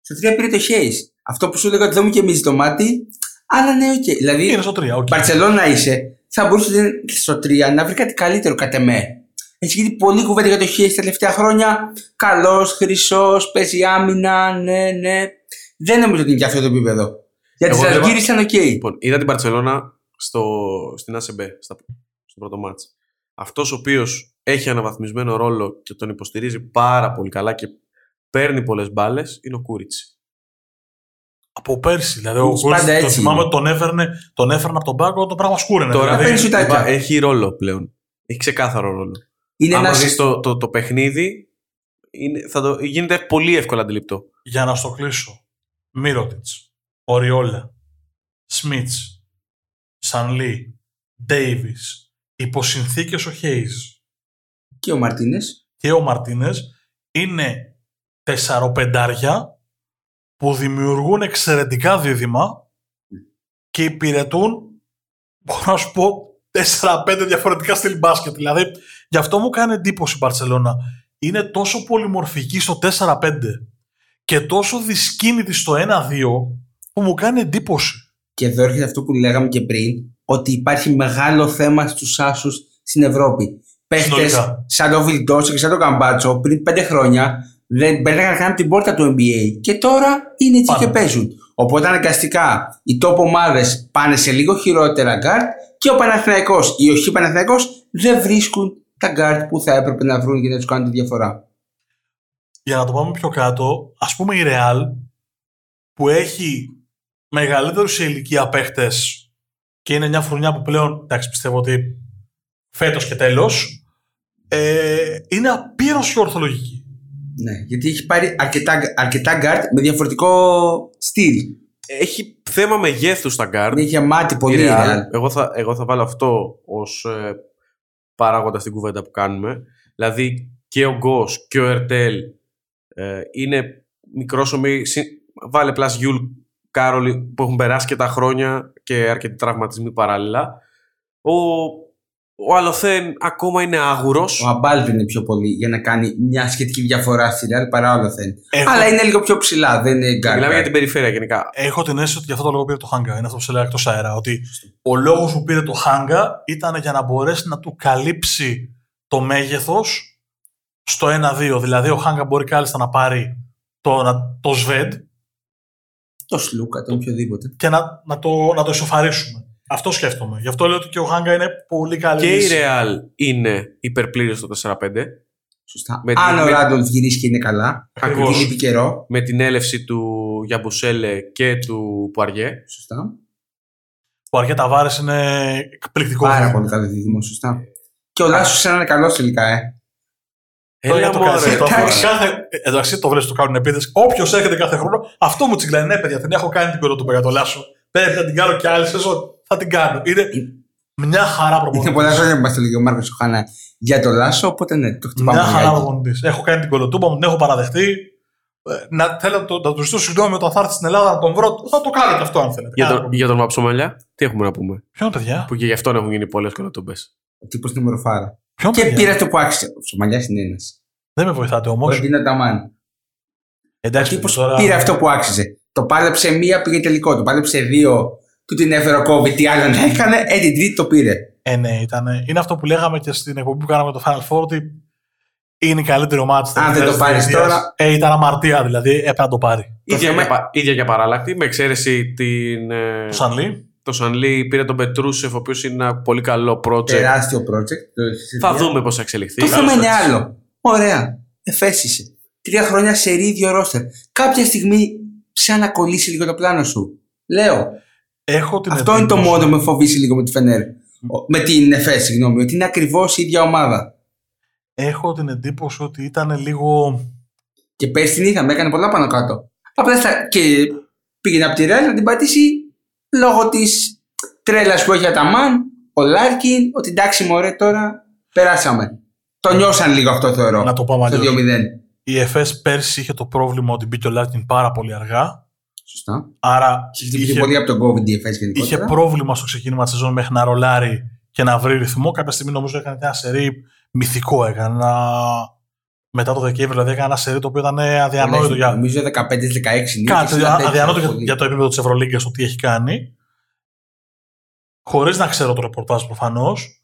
C: Στο 3 πήρε το Χέις. Αυτό που σου έλεγα ότι δεν μου γεμίζει το μάτι. Αλλά ναι, οκ. Δηλαδή,
B: Είναι στο 3, οκ.
C: Μπαρσελόνα είσαι, θα μπορούσε στο 3 να βρει κάτι καλύτερο κατ' εμέ. Έχει γίνει πολύ κουβέντα για το Χέιζ τα τελευταία χρόνια. Καλός, χρυσός, παίζει άμυνα, ναι, ναι. Δεν νομίζω ότι είναι για αυτό το επίπεδο. Για τις
B: Εγώ βλέπα-
C: Ζαλγκίρις ήταν οκ.
A: Λοιπόν, είδα την Μπαρσελόνα στο, στην ACB, στα, στο πρώτο ματς. Αυτός ο οποίος έχει αναβαθμισμένο ρόλο και τον υποστηρίζει πάρα πολύ καλά και παίρνει πολλές μπάλες είναι ο Κούριτς.
B: Από πέρσι. Δηλαδή, ο
C: Πάντα
B: Κούρτς, το
C: έτσι
B: θυμάμαι,
C: είναι.
B: τον έφερνε, τον έφερνε από τον πάγκο, το πράγμα σκούρενε.
A: Τώρα
B: δηλαδή,
C: παίρνει σουτάκια.
A: είπα, έχει ρόλο πλέον. Έχει ξεκάθαρο ρόλο.
C: Είναι
A: Άμα
C: ένα.
A: δεις το, το, το παιχνίδι, είναι, θα το, γίνεται πολύ εύκολα αντιληπτό.
B: για να στο κλείσω. Μύρωτιτς, Οριόλα, Σμίτς, Σανλή, Ντέιβις, υπό συνθήκες ο Χέις
C: Και ο Μαρτίνες.
B: και ο Μαρτίνες είναι τεσσαροπεντάρια που δημιουργούν εξαιρετικά δίδυμα και υπηρετούν, μπορώ να σου πω, 4-5 διαφορετικά στυλ μπάσκετ. Δηλαδή, γι' αυτό μου κάνει εντύπωση η Μπαρσελόνα. Είναι τόσο πολυμορφική στο 4-5 και τόσο δυσκίνητη στο 1-2 που μου κάνει εντύπωση.
C: Και εδώ έρχεται αυτό που λέγαμε και πριν, ότι υπάρχει μεγάλο θέμα στους άσους στην Ευρώπη. Παίχτες
B: Συνολικά.
C: σαν το Βιλντόζα και σαν το Καμπάτσο πριν πέντε χρόνια δεν μπαίνανε καν από την πόρτα του NBA. Και τώρα είναι έτσι
B: Πάνε.
C: και παίζουν. Οπότε αναγκαστικά οι top ομάδες πάνε σε λίγο χειρότερα γκαρντ και ο Παναθηναϊκός ή ο Χ Παναθηναϊκός δεν βρίσκουν τα γκαρντ που θα έπρεπε να βρουν για να τους κάνουν τη διαφορά.
B: Για να το πάμε πιο κάτω, ας πούμε η Real που έχει μεγαλύτερους σε ηλικία παίχτες και είναι μια φουρνιά που πλέον, εντάξει πιστεύω ότι φέτος και τέλος, ε, είναι απείρως πιο ορθολογική.
C: Ναι, γιατί έχει πάρει αρκετά, αρκετά γκαρντ με διαφορετικό στυλ.
A: Έχει θέμα μεγέθους στα guard.
C: Είναι γεμάτη πολύ
A: η
C: η
A: Real.
C: Real.
A: Εγώ, θα, εγώ θα βάλω αυτό ως ε, παράγοντα στην κουβέντα που κάνουμε. Δηλαδή και ο Γκος και ο Ερτέλ ε, είναι μικρόσωμοι. συ- Βάλε plus Γιουλ Κάρολ που έχουν περάσει και τα χρόνια και αρκετοί τραυματισμοί παράλληλα. Ο, ο Αλοθέν ακόμα είναι άγουρος.
C: Ο Αμπάλδε είναι πιο πολύ για να κάνει μια σχετική διαφορά στη Real παρά όλο δεν.
B: Έχω,
C: Αλλά είναι λίγο πιο ψηλά, δεν είναι γκαρντ.
A: Μιλάμε για την περιφέρεια γενικά.
B: έχω την αίσθηση ότι γι' αυτό το λόγο πήρε το Χάνγκα. Είναι αυτό που σε λέω εκτός αέρα. Ότι ο λόγος που πήρε το Χάνγκα ήταν για να μπορέσει να του καλύψει το μέγεθος στο 1-2. Δηλαδή ο Χάγκα μπορεί κάλλιστα να πάρει το, να- το Σβέντ
C: Το Σλούκα, τον οποιοδήποτε.
B: και να, να, το, να το ισοφαρίσουμε. Αυτό σκέφτομαι. Γι' αυτό λέω ότι και ο Χάγκα είναι πολύ καλής.
A: Και η
B: λύση.
A: Real είναι υπερπλήρης στο 4-5.
C: Σωστά.
A: Με
C: Αν
A: την-
C: ο
A: με-
C: Ράντολφ γυρίσει και είναι καλά,
A: Ακριβώς.
C: γιατί λείπει καιρό.
A: με την έλευση του Γιαμπουσέλε και του Πουαριέ.
C: Σωστά.
B: Ο Αργέ Ταβάρες είναι εκπληκτικός.
C: Πάρα
B: δίδυμο.
C: πολύ καλός δίδυμο, σωστά. Και ο Λάσος είναι καλός τελικά, ε.
B: Τώρα
A: Έλα
B: το
A: μωρέ,
B: κάνεις αυτό.
C: εντάξει.
B: Κάθε, εντάξει, το βλέπεις το κάνουν επίθεση. Όποιος έρχεται κάθε χρόνο, αυτό μου τσιγκλάει. Ναι, παιδιά, την έχω κάνει την κολοτούμπα για το Λάσο. Πρέπει να την κάνω κι άλλη σεζόν. Θα την κάνω. Είναι μια χαρά
C: Είναι
B: προπονητή.
C: πολλά χρόνια που μας το λέγει ο Μάρκος Σοχάνα για το Λάσο, οπότε ναι, το χτυπάμε.
B: Μια χαρά
C: λιγάκι.
B: προπονητής. Έχω κάνει την κολοτούμπα μου, την έχω παραδεχτεί. Ε, Να, θέλω να, το- να του ζητήσω συγγνώμη όταν θα έρθει στην Ελλάδα να τον βρω. Θα το κάνω και αυτό αν θέλετε.
A: Για,
B: Κανένα
A: τον,
B: πρόβλημα.
A: για τον Μαψομαλιά, τι έχουμε να πούμε;
B: Ποιον παιδιά;
A: Που και γι' αυτόν έχουν γίνει πολλές κολοτούμπες.
C: Ο τύπος είναι μορφάρα.
B: Ποιον
C: Και
B: παιδιά;
C: πήρε αυτό που άξιζε. Ο Σομαλιά είναι ένας.
B: Δεν με βοηθάτε όμως.
C: Ο Ντίνα Ταμάν. Ο
B: Εντάξει,
C: τύπος
B: τώρα-
C: πήρε αυτό που άξιζε. Το πάλεψε μία, πήγε τελικό. Το πάλεψε δύο, του την έφερε ο COVID. Τι άλλο να έκανε, ε, την τρίτη το πήρε.
B: Ε, ναι, ήτανε. Είναι αυτό που λέγαμε και στην εκπομπή που κάναμε το Final Four ότι είναι η καλύτερη ομάδα της
C: Αν δεν το
B: τελευταίας
C: πάρεις
B: διετίας.
C: τώρα-
B: Ε, ήταν αμαρτία δηλαδή, έπρεπε να το πάρει.
A: ίδια,
C: θέμα-
A: και πα- ίδια και παράλλακτη, με εξαίρεση την, ε,
B: Το Σανλή.
A: το Σανλή πήρε τον Πετρούσεφ, ο οποίος είναι ένα πολύ καλό project.
C: Τεράστιο project. το
A: Θα
C: συζητάμε.
A: δούμε πώς θα εξελιχθεί.
C: Το θέμα
A: Καλώς
C: είναι
A: ήρθες.
C: άλλο. Ωραία. Εφέσισε. Τρία χρόνια σε ίδιο ρόστερ. Κάποια στιγμή σαν να κολλήσει λίγο το πλάνο σου. Λέω.
B: Έχω την
C: αυτό είναι το
B: εντύπωση-
C: μόνο που με φοβήσει λίγο με τη Φενέρ. Ο- Με την ΕΦΕ, συγγνώμη. Ότι είναι ακριβώς η ίδια ομάδα.
B: Έχω την εντύπωση ότι ήταν λίγο.
C: Και πέρσι την είδαμε, έκανε πολλά πάνω κάτω. Απλά στα... και πήγαινε από τη Ρεάλ να την πατήσει λόγω της τρέλας που έχει ο Αταμάν, ο Λάρκιν, ότι εντάξει μωρέ τώρα περάσαμε. Το νιώσαν λίγο αυτό θεωρώ.
B: Να το πάμε
C: στο
B: αλλιώς.
C: 2-0.
B: Η ΕΦΕΣ πέρσι είχε το πρόβλημα ότι μπήκε ο Λάρκιν πάρα πολύ αργά.
C: Σωστά.
B: Άρα
C: Έχει χτυπηθεί
B: είχε,
C: πολύ από τον COVID η ΕΦΕΣ
B: είχε
C: γενικότερα.
B: πρόβλημα στο ξεκίνημα της σεζόν μέχρι να ρολάρει και να βρει ρυθμό. Κάποια στιγμή νομίζω έκανε ένα σερί μυθικό. Έκανε ένα- Μετά το Δεκέμβριο, δηλαδή έκανε ένα σερί το οποίο ήταν αδιανόητο για,
C: Νομίζω 15-16 νίκες.
B: Κάτι
C: ένα τέτοιο
B: αδιανόητο για,
C: πολύ.
B: για το επίπεδο της Ευρωλίγκας το τι έχει κάνει. Χωρίς να ξέρω το ρεπορτάζ προφανώς,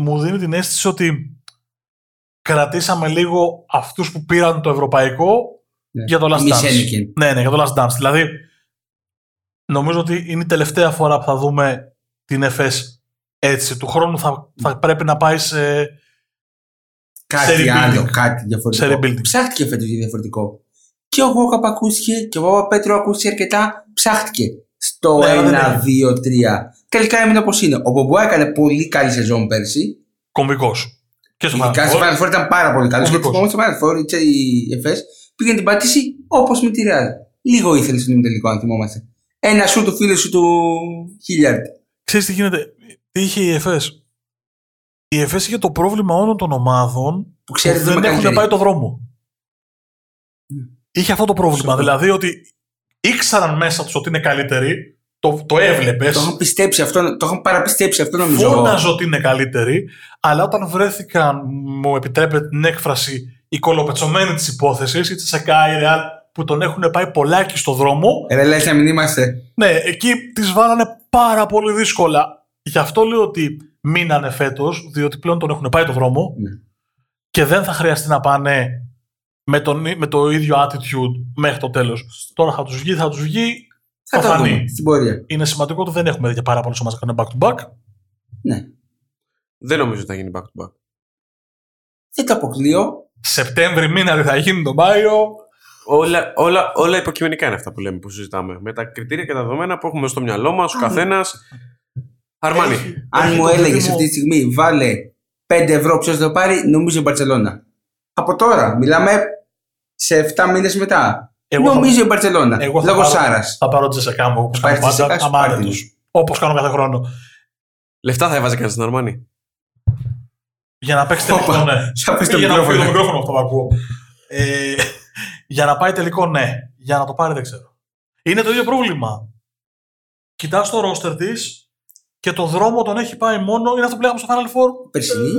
B: μου δίνει την αίσθηση ότι κρατήσαμε λίγο αυτούς που πήραν το ευρωπαϊκό
C: Ναι.
B: Για το Last
C: Μη
B: Dance.
C: Σένικεν.
B: Ναι, ναι, για το Last Dance. Δηλαδή, νομίζω ότι είναι η τελευταία φορά που θα δούμε την ΕΦΕΣ έτσι. Του χρόνου θα, θα πρέπει να πάει σε.
C: Κάτι
B: rebuilding.
C: άλλο, κάτι διαφορετικό.
B: Σε rebuilding.
C: Ψάχτηκε φέτος για διαφορετικό. Και ο Γόκαπ ακούστηκε και ο Παπαπέτρο ακούστηκε αρκετά. Ψάχτηκε στο
B: Ναι, αλλά δεν
C: 1,
B: είναι.
C: 2, 3. Τελικά έμεινε όπως είναι. Ο Μπομπουά έκανε πολύ καλή σεζόν πέρσι.
B: κομβικός. Και στο
C: Ειδικά
B: Final
C: στο
B: Four.
C: Final Four ήταν πάρα πολύ καλός. Γιατί
B: Κομβικός.
C: θυμόμαστε στο Final Four η- η ΕΦΕΣ πήγε να την πατήσει όπως με τη Real. Λίγο ήθελε στον ημιτελικό, αν θυμόμαστε. Ένα σου του φίλου σου του Χίλιαρντ.
B: Ξέρεις τι γίνεται. Τι είχε η ΕΦΕΣ. Η ΕΦΕΣ είχε το πρόβλημα όλων των ομάδων
C: Που
B: που
C: ξέρετε
B: δεν έχουν πάει το δρόμο. Είχε αυτό το πρόβλημα.
C: Σωστό.
B: Δηλαδή ότι ήξεραν μέσα τους ότι είναι καλύτεροι, το, το έβλεπες.
C: Το είχαν πιστέψει αυτό, το είχαν παραπιστέψει αυτό νομίζω. εγώ.
B: Φώναζε ότι είναι καλύτεροι, αλλά όταν βρέθηκαν, μου επιτρέπετε την έκφραση, οι κολοπετσωμένοι της υπόθεσης, η Τσεκάη, η Ρεάλ, που τον έχουν πάει πολλάκι στο δρόμο,
C: Ρε λες να μην είμαστε.
B: ναι, εκεί τις βάλανε πάρα πολύ δύσκολα. Γι' αυτό λέω ότι μείνανε φέτος, διότι πλέον τον έχουν πάει το δρόμο
C: Ναι.
B: και δεν θα χρειαστεί να πάνε με, τον, με το ίδιο attitude μέχρι το τέλος. Τώρα θα τους βγει, θα τους βγει.
C: Θα
B: Θα
C: το
B: φανεί.
C: δούμε στην πορεία.
B: Είναι σημαντικό ότι δεν έχουμε δει και πάρα πολλέ ομάδε να κάνουν back to back.
C: Ναι.
A: Δεν νομίζω ότι θα γίνει back to back.
C: Δεν το αποκλείω.
B: Σεπτέμβρη μήνα δεν θα γίνει τον Μάιο.
A: Όλα, όλα, όλα υποκειμενικά είναι αυτά που λέμε, που συζητάμε. Με τα κριτήρια και τα δεδομένα που έχουμε στο μυαλό μας, ο καθένας. Αρμάνι.
B: Έχει-
C: Αν
B: έχει
C: μου
B: το
C: έλεγες
B: δίδυμο-
C: αυτή τη στιγμή, βάλε 5 ευρώ ποιος θα το πάρει, νομίζω η Μπαρσελόνα. Από τώρα, μιλάμε σε 7 μήνες μετά.
B: Εγώ θα-
C: νομίζω η Μπαρσελόνα.
B: Εγώ θα
C: Λόγω
B: πάρω-
C: Σάρας.
B: Θα πάρω Τζεσεκά μου όπως
C: Πάρεις
B: κάνω πάντα.
C: Τζεσεκά σου,
B: Αμάνε
C: πάρει
B: του.
C: την.
B: Όπως κάνω κάθε χρόνο.
A: Λεφτά θα έβαζε κανένα στην Αρμάνι.
B: Για να παίξει
C: Όπα,
B: τελικό, ναι.
C: θα πες το
B: Για να
C: μικρόφωνο.
B: φύγει το μικρόφωνο αυτό που ακούω. Ε, για να πάει τελικό, ναι. Για να το πάρει, δεν ξέρω. Είναι το ίδιο πρόβλημα. Κοιτάς το ρόστερ της και το δρόμο τον έχει πάει μόνο. Είναι αυτό που λέγαμε στο Final Four.
C: Περσινή.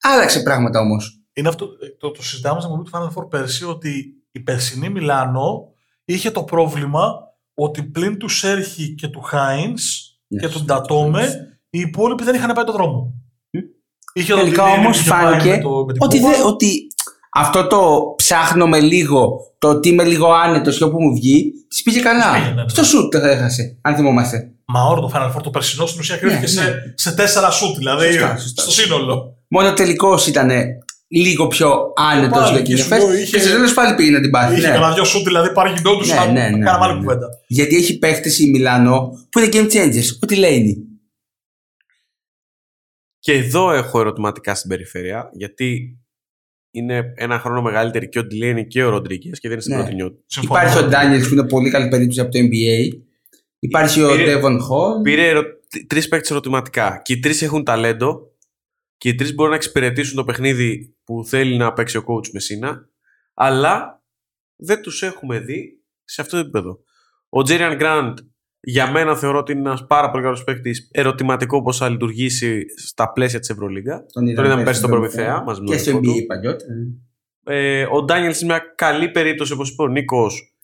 C: Άλλαξε πράγματα όμως.
B: Είναι αυτό, ε, το, το συζητάμε στην εκπομπή του Final Four πέρσι ότι η περσινή Μιλάνο είχε το πρόβλημα ότι πλην του Σέρχη και του Χάινς
C: Ναι,
B: και του Ντατόμε οι υπόλοιποι δεν είχαν πάει το δρόμο.
C: Μμ.
B: Είχε
C: Τελικά
B: τον Τιλίνι
C: όμως
B: που είχε πάει
C: φάνηκε
B: με το- με την
C: Ότι,
B: Κούβα.
C: δε, ότι αυτό το ψάχνω με λίγο, το ότι είμαι λίγο άνετος και όπου μου βγει, της πήγε καλά.
B: Της πήγε, ναι, ναι.
C: Στο σουτ το έχασε, αν θυμόμαστε.
B: Μα όλο το Final Four το περσινό στην ουσία κρίθηκε
C: Ναι, ναι.
B: σε, σε τέσσερα σουτ, δηλαδή
C: Σωστά, σωστά.
B: στο σύνολο.
C: Μόνο τελικός ήταν λίγο πιο άνετος
B: Πάλι,
C: για
B: και
C: την
B: σου
C: ΕΦΕΣ.
B: λέω, είχε-
C: Και σε τέλος πάλι πήγε να την πάρει.
B: Είχε
C: ναι.
B: κανένα δυο σουτ, δηλαδή πάρει γινόντου
C: Ναι,
B: να
C: ναι, ναι,
B: κάναμε
C: ναι,
B: άλλη
C: ναι.
B: κουβέντα.
C: Γιατί έχει παίχτες η Μιλάνο που είναι game changers. Ό,τι λέει.
A: Και εδώ έχω ερωτηματικά στην περιφέρεια, γιατί είναι ένα χρόνο μεγαλύτερη και ο Ντιλένι και ο Ροντρίγκες και δεν είναι στην
C: Ναι.
A: πρώτη νιώτη.
B: Συμφωνώ.
C: Υπάρχει ο Ντάνιελς που είναι πολύ καλή περίπτωση από το NBA. Υπάρχει ο
A: Πήρε-
C: Ντέβον Χολ.
A: Πήρε ερω... τρεις παίκτες ερωτηματικά. Και οι τρεις έχουν ταλέντο. Και οι τρεις μπορούν να εξυπηρετήσουν το παιχνίδι που θέλει να παίξει ο coach Μεσίνα. Αλλά δεν τους έχουμε δει σε αυτό το επίπεδο. Ο Τζέριαν Γκραντ για μένα θεωρώ ότι είναι ένας πάρα πολύ καλός παίκτης. Ερωτηματικό πώς θα λειτουργήσει στα πλαίσια της Ευρωλίγα.
C: Τον
A: Τον είδαμε πέρσι στον Προμηθέα. μαζί με
C: Και
A: τον
C: στο
A: αδερφό
C: NBA
A: του.
C: παλιότερα.
A: Ε, ο Ντάνιελς είναι μια καλή περίπτωση, όπως είπε ο Νίκος.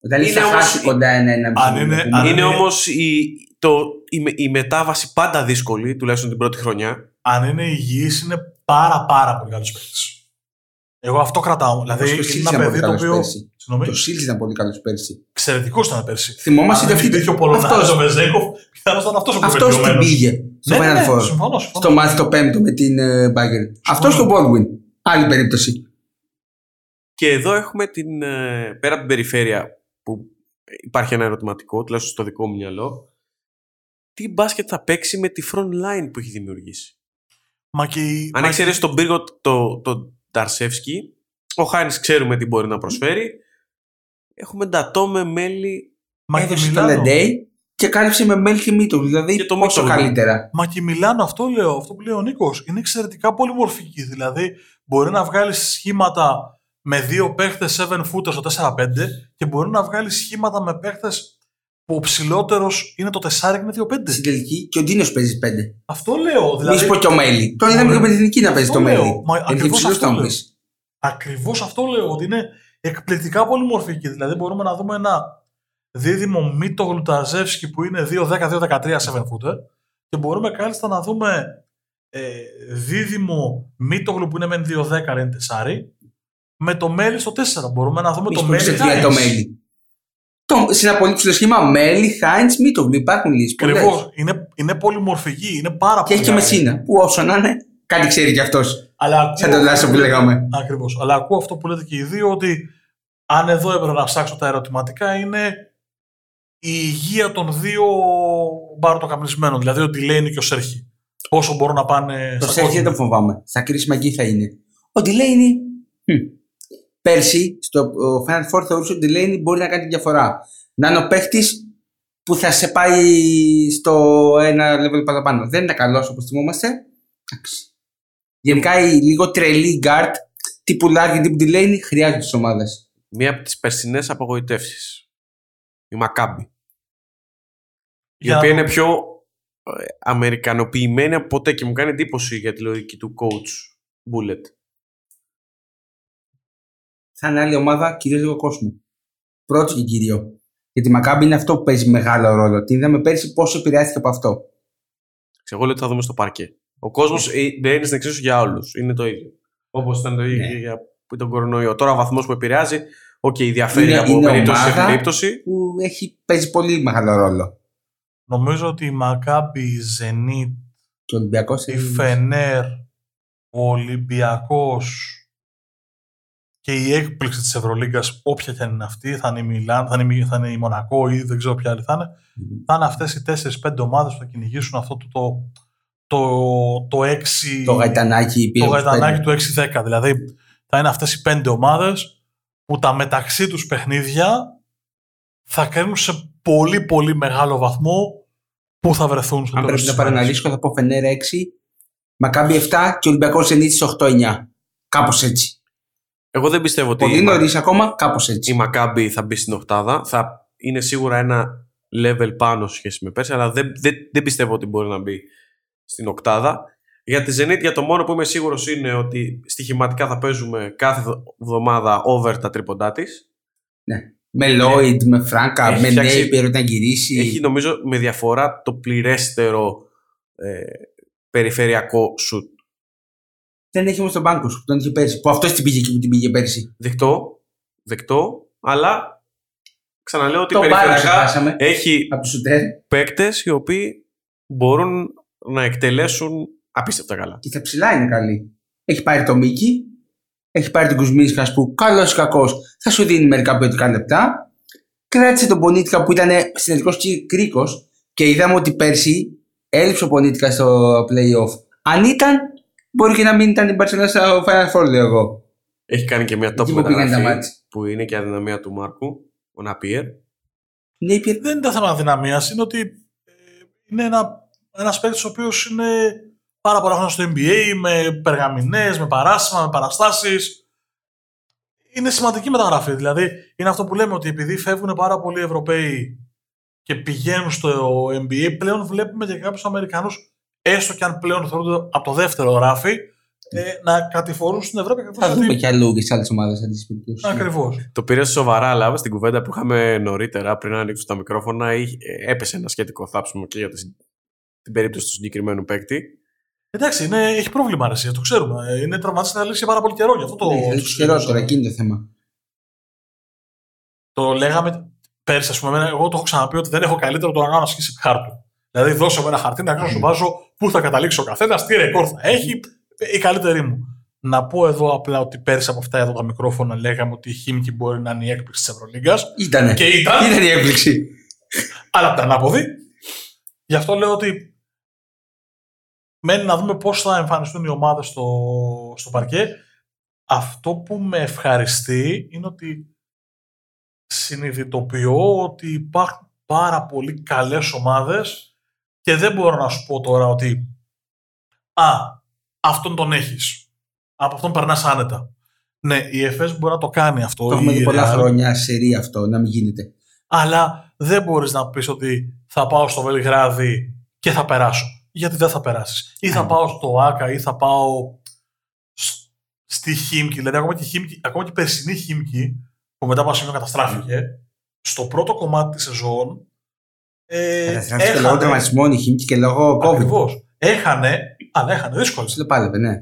C: Ο Ντάνιελ
A: Είναι
C: θα
A: όμως-
C: χάσει κοντά ένα-ένα.
B: Αν είναι- αν
A: Είναι
B: είναι-
A: όμως η, το, η, με- η μετάβαση πάντα δύσκολη, τουλάχιστον την πρώτη χρονιά.
B: Αν είναι υγιής είναι πάρα πάρα πολύ καλός παίκτης. Εγώ αυτό κρατάω. Δηλαδή
C: και ο
B: είναι
C: Σίλς
B: ένα
C: ήταν
B: παιδί
C: πολύ
B: το
C: καλός
B: οποίο.
C: πέρσι.
B: Συγγνώμη.
C: Το Σίλ ήταν πολύ καλός πέρσι.
B: Εξαιρετικός ήταν πέρσι.
C: Θυμόμαστε
B: Αν
C: ότι
B: δεν
C: αυτή.
B: υπήρχε ο Πολωνάρης
C: αυτός-
B: ο Βεζέγκοφ, πιθανώς ήταν αυτός ο πιο
C: Αυτός την
B: βελτιωμένος.
C: πήγε στο
B: Ναι, ναι,
C: Final
B: ναι,
C: Four.
B: συμφωνώ, συμφωνώ.
C: Στο μάτι το πέμπτο με την Μπάγκερ. Αυτός στο Baldwin. Άλλη περίπτωση.
A: Και εδώ έχουμε την, ε, πέρα από την περιφέρεια που υπάρχει ένα ερωτηματικό, τουλάχιστον στο δικό μου μυαλό, τι μπάσκετ θα παίξει με τη front line που έχει δημιουργήσει;
B: Μα και η-
A: Αν
B: μα
A: εξαιρέσει τον πύργο το, το Νταρσεύσκι, ο Χάινς ξέρουμε τι μπορεί να προσφέρει. Έχουμε ντατό με μέλη.
B: Μα και η
C: Έδωσε το
B: Μιλάνο.
C: Λεντέι και κάλυψε με Μέλκι Μίτο. Δηλαδή
A: Και το
C: πόσο
A: Mitchell.
C: καλύτερα.
B: Μα και η Μιλάνο, αυτό λέω, αυτό που λέει ο Νίκος, είναι εξαιρετικά πολυμορφική. Δηλαδή, μπορεί να βγάλει σχήματα με δύο παίχτες 7 footer στο 4-5 και μπορεί να βγάλει σχήματα με παίχτες που ο ψηλότερος είναι το 4 και είναι 2-5.
C: Στην τελική και ο Ντίνος παίζει πέντε.
B: Αυτό λέω.
C: Μη
B: Δηλαδή,
C: σου πω και ο Μέλι. Τον είδαμε
B: Μπορεί-
C: και με την εθνική να παίζει
B: Αυτό
C: το
B: λέω.
C: Μέλι.
B: Μα
C: Γιατί
B: ακριβώς
C: ψηλό
B: αυτό
C: θα μου
B: λέω.
C: πει.
B: Ακριβώς αυτό λέω, ότι είναι εκπληκτικά πολυμορφική. Δηλαδή, μπορούμε να δούμε ένα δίδυμο Μίτο Γλουταζεύσκι που είναι 2-10-2-13 7 footer και μπορούμε κάλλιστα να δούμε ε, δίδυμο Μίτογλου που είναι μεν 2-10 αλλά είναι 4 με το Μέλι στο 4. Μπορούμε να δούμε
C: Μη
B: το
C: σου πω
B: Μέλι
C: σε τρία το
B: Χάινς.
C: Μέλι. Το, σε ένα πολύ ψηλό σχήμα Μέλι, Χάιντς, Μίτογλου. Υπάρχουν λύσεις.
B: Ακριβώς. Είναι, είναι πολυμορφική. Είναι πάρα
C: Και
B: πολύ.
C: έχει και Μεσίνα. Που όσο να είναι, κάτι ξέρει κι αυτός.
B: Αλλά ακούω
C: Σαν τον
B: αυτό
C: Λάσο που
B: λέτε-
C: λέγαμε.
B: Ακριβώς. Αλλά ακούω αυτό που λέτε και οι δύο ότι αν εδώ έπρεπε να ψάξω τα ερωτηματικά είναι η υγεία των δύο μπαρτοκαμισμένων. Δηλαδή ο Τιλένι και ο Σέρχη. Πόσο μπορούν να πάνε
C: Το
B: στα
C: Σέρχι δεν
B: κόκκινα.
C: το φοβάμαι. Στα κρίσιμα εκεί θα είναι. Ο Ντιλέινι. Πέρσι στο ο Final Four θεωρούσε ότι ο Ντιλέινι μπορεί να κάνει τη διαφορά. Να είναι ο παίχτης που θα σε πάει στο ένα level παραπάνω. Δεν ήταν καλός όπως θυμόμαστε. Εντάξει. Γενικά οι λίγο τρελοί γκαρντ τύπου Λάρκιν, τύπου Delaney χρειάζονται τι ομάδες.
A: Μία από τις περσινές απογοητεύσεις. Η Μακάμπη. Η
B: Για
A: οποία
B: να-
A: είναι πιο ε, αμερικανοποιημένη από ποτέ και μου κάνει εντύπωση για τη λογική του coach Bullet.
C: Θα είναι άλλη ομάδα, κυρίως λίγο κόσμο. Πρώτο και κύριο. Γιατί η Μακάμπη είναι αυτό που παίζει μεγάλο ρόλο. Την είδαμε πέρσι πόσο επηρεάστηκε από αυτό.
A: Εγώ λέω ότι θα δούμε στο παρκέ. Ο κόσμος μπαίνει στην εξίσου για όλους. Είναι το ίδιο. Όπως ήταν το ίδιο
C: Ναι.
A: και για τον κορονοϊό. Τώρα ο βαθμός που επηρεάζει, οκ, διαφέρει
C: Είναι-
A: από
C: είναι
A: περίπτωση σε
C: ομάδα.
A: περίπτωση.
C: Που έχει, παίζει πολύ μεγάλο ρόλο.
B: Νομίζω ότι η Μακάμπη, η Ζενίτ,
C: Και ο Ολυμπιακός
B: η Φενέρ, ο Ολυμπιακός και η έκπληξη της Ευρωλίγκας, όποια και αν είναι αυτή, θα είναι η Μιλάν, θα είναι, η- θα είναι η Μονακό ή δεν ξέρω ποια άλλη θα είναι, θα είναι αυτές οι 4-5 ομάδες που θα κυνηγήσουν αυτό το, το, το, το 6...
C: Το γαϊτανάκι
B: το γαϊτανάκι του 6-10. Δηλαδή θα είναι αυτές οι 5 ομάδες που τα μεταξύ τους παιχνίδια θα κρίνουν σε πολύ πολύ μεγάλο βαθμό που θα βρεθούν στο
C: Αν
B: τέλος
C: πρέπει
B: της
C: να
B: ημέρας.
C: παραναλύσω, θα πω Φενέρ 6, Μακάμπι 7 και Ολυμπιακός Ζενίτη 8-9. Κάπως έτσι.
A: Εγώ δεν πιστεύω ότι
C: Πολύ
A: η, Μα-
C: νωρί ακόμα, κάπως
A: η
C: έτσι.
A: Μακάμπη θα μπει στην οκτάδα. Θα είναι σίγουρα ένα level πάνω σε σχέση με πέρσι, αλλά δεν, δεν, δεν πιστεύω ότι μπορεί να μπει στην οκτάδα. Για τη Zenit, για το μόνο που είμαι σίγουρος είναι ότι στοιχηματικά θα παίζουμε κάθε εβδομάδα over τα τρίποντά της.
C: Με Λόιντ, με Φράγκα,
A: Έχει
C: με
A: φτιάξει-
C: Νέιπερ όταν γυρίσει.
A: Έχει νομίζω με διαφορά το πληρέστερο ε, περιφερειακό σουτ.
C: Δεν έχει όμως τον Μπάνκο που τον είχε πέρσι. Που αυτός την πήγε εκεί που την πήγε πέρσι.
A: Δεκτό, δεκτό, αλλά ξαναλέω ότι
C: Το μπάλα
A: περιφερειακά
C: ξεχάσαμε
A: έχει
C: από τους Σουτέρ
A: παίκτες οι οποίοι μπορούν να εκτελέσουν απίστευτα καλά.
C: και στα ψηλά είναι καλή. Έχει πάρει το Μίκη, έχει πάρει τον Κουσμίσκα που καλός ή κακός θα σου δίνει μερικά ποιοτικά λεπτά. Κράτησε τον Πονίτικα που ήταν συνεργό κρίκος και είδαμε ότι πέρσι έλειψε ο Πονίτικα στο playoff. Αν ήταν, μπορεί και να μην ήταν η Μπαρσελόνα στο Final Four, λέω εγώ.
A: Έχει κάνει και μια top
C: Εκεί που πήγαν τα
A: μεταγραφή
C: μάτια.
A: που είναι και αδυναμία του Μάρκου, ο Ναπίερ.
C: Νέιπερ
B: δεν είναι θέμα αδυναμίας, είναι ότι ε, είναι ένα, ένας παίκτης ο οποίος είναι πάρα πολλά χρόνια στο NBA, με περγαμηνές, με παράσημα, με παραστάσεις. Είναι σημαντική μεταγραφή. Δηλαδή, είναι αυτό που λέμε ότι επειδή φεύγουν πάρα πολλοί Ευρωπαίοι και πηγαίνουν στο NBA, πλέον βλέπουμε και κάποιους Αμερικανούς, έστω και αν πλέον θεωρούνται από το δεύτερο ράφι, ε, να κατηφορούν στην Ευρώπη.
C: θα δούμε κι αλλού και σε άλλες ομάδες αντίστοιχες
B: Ακριβώς.
A: Το πήρε σοβαρά, αλλά στην κουβέντα που είχαμε νωρίτερα, πριν να ανοίξουν τα μικρόφωνα, είχε- ε, έπεσε ένα σχετικό θάψιμο και για τη- την περίπτωση του συγκεκριμένου παίκτη.
B: Εντάξει, είναι, έχει πρόβλημα αρεσία, το ξέρουμε. Ε, Είναι τραυματιστή να λύσει πάρα πολύ καιρό. Γι' αυτό το,
C: Ναι,
B: το
C: έχει καιρό
B: συζητούσαμε.
C: τώρα, εκείνη το θέμα.
B: Το λέγαμε πέρσι, ας πούμε. εμένα- Εγώ το έχω ξαναπεί ότι δεν έχω καλύτερο το να κάνω ασκήσει χάρτου. Δηλαδή, δώσε μου ένα χαρτί να ξέρω, σου βάζω πού θα καταλήξει ο καθένας, τι ρεκόρ θα έχει. ε, Η καλύτερη μου. Να πω εδώ απλά ότι πέρσι από αυτά εδώ τα μικρόφωνα λέγαμε ότι η Χίμικη μπορεί να είναι η έκπληξη της Ευρωλίγκας.
C: Ήτανε.
B: Και ήταν,
C: Ήταν η έκπληξη.
B: αλλά από τα ανάποδη. Γι' αυτό λέω ότι μένει να δούμε πώς θα εμφανιστούν οι ομάδες στο, στο παρκέ. Αυτό που με ευχαριστεί είναι ότι συνειδητοποιώ ότι υπάρχουν πάρα πολύ καλές ομάδες και δεν μπορώ να σου πω τώρα ότι «Α, αυτόν τον έχεις. Από αυτόν περνάς άνετα». Ναι, η ΕΦΕΣ μπορεί να το κάνει αυτό.
C: Το έχουμε
B: η
C: δει πολλά
B: Real.
C: χρόνια σε ρί αυτό, να μην γίνεται.
B: αλλά δεν μπορείς να πεις ότι θα πάω στο Βελιγράδι και θα περάσω. Γιατί δεν θα περάσεις. Ή θα
C: Ναι.
B: πάω στο Άκα ή θα πάω σ- στη Χίμκι. Δηλαδή ακόμα και, η Χίμκι, ακόμα και η περσινή Χίμκι που μετά από ένα σημείο καταστράφηκε στο πρώτο κομμάτι της σεζόν ε,
C: Καταστράφηκε και λόγω τραυματισμών, η Χίμκι και λόγω COVID.
B: Ακριβώς. Έχανε, αλλά έχανε δύσκολα.
C: Του πάλευε, ναι.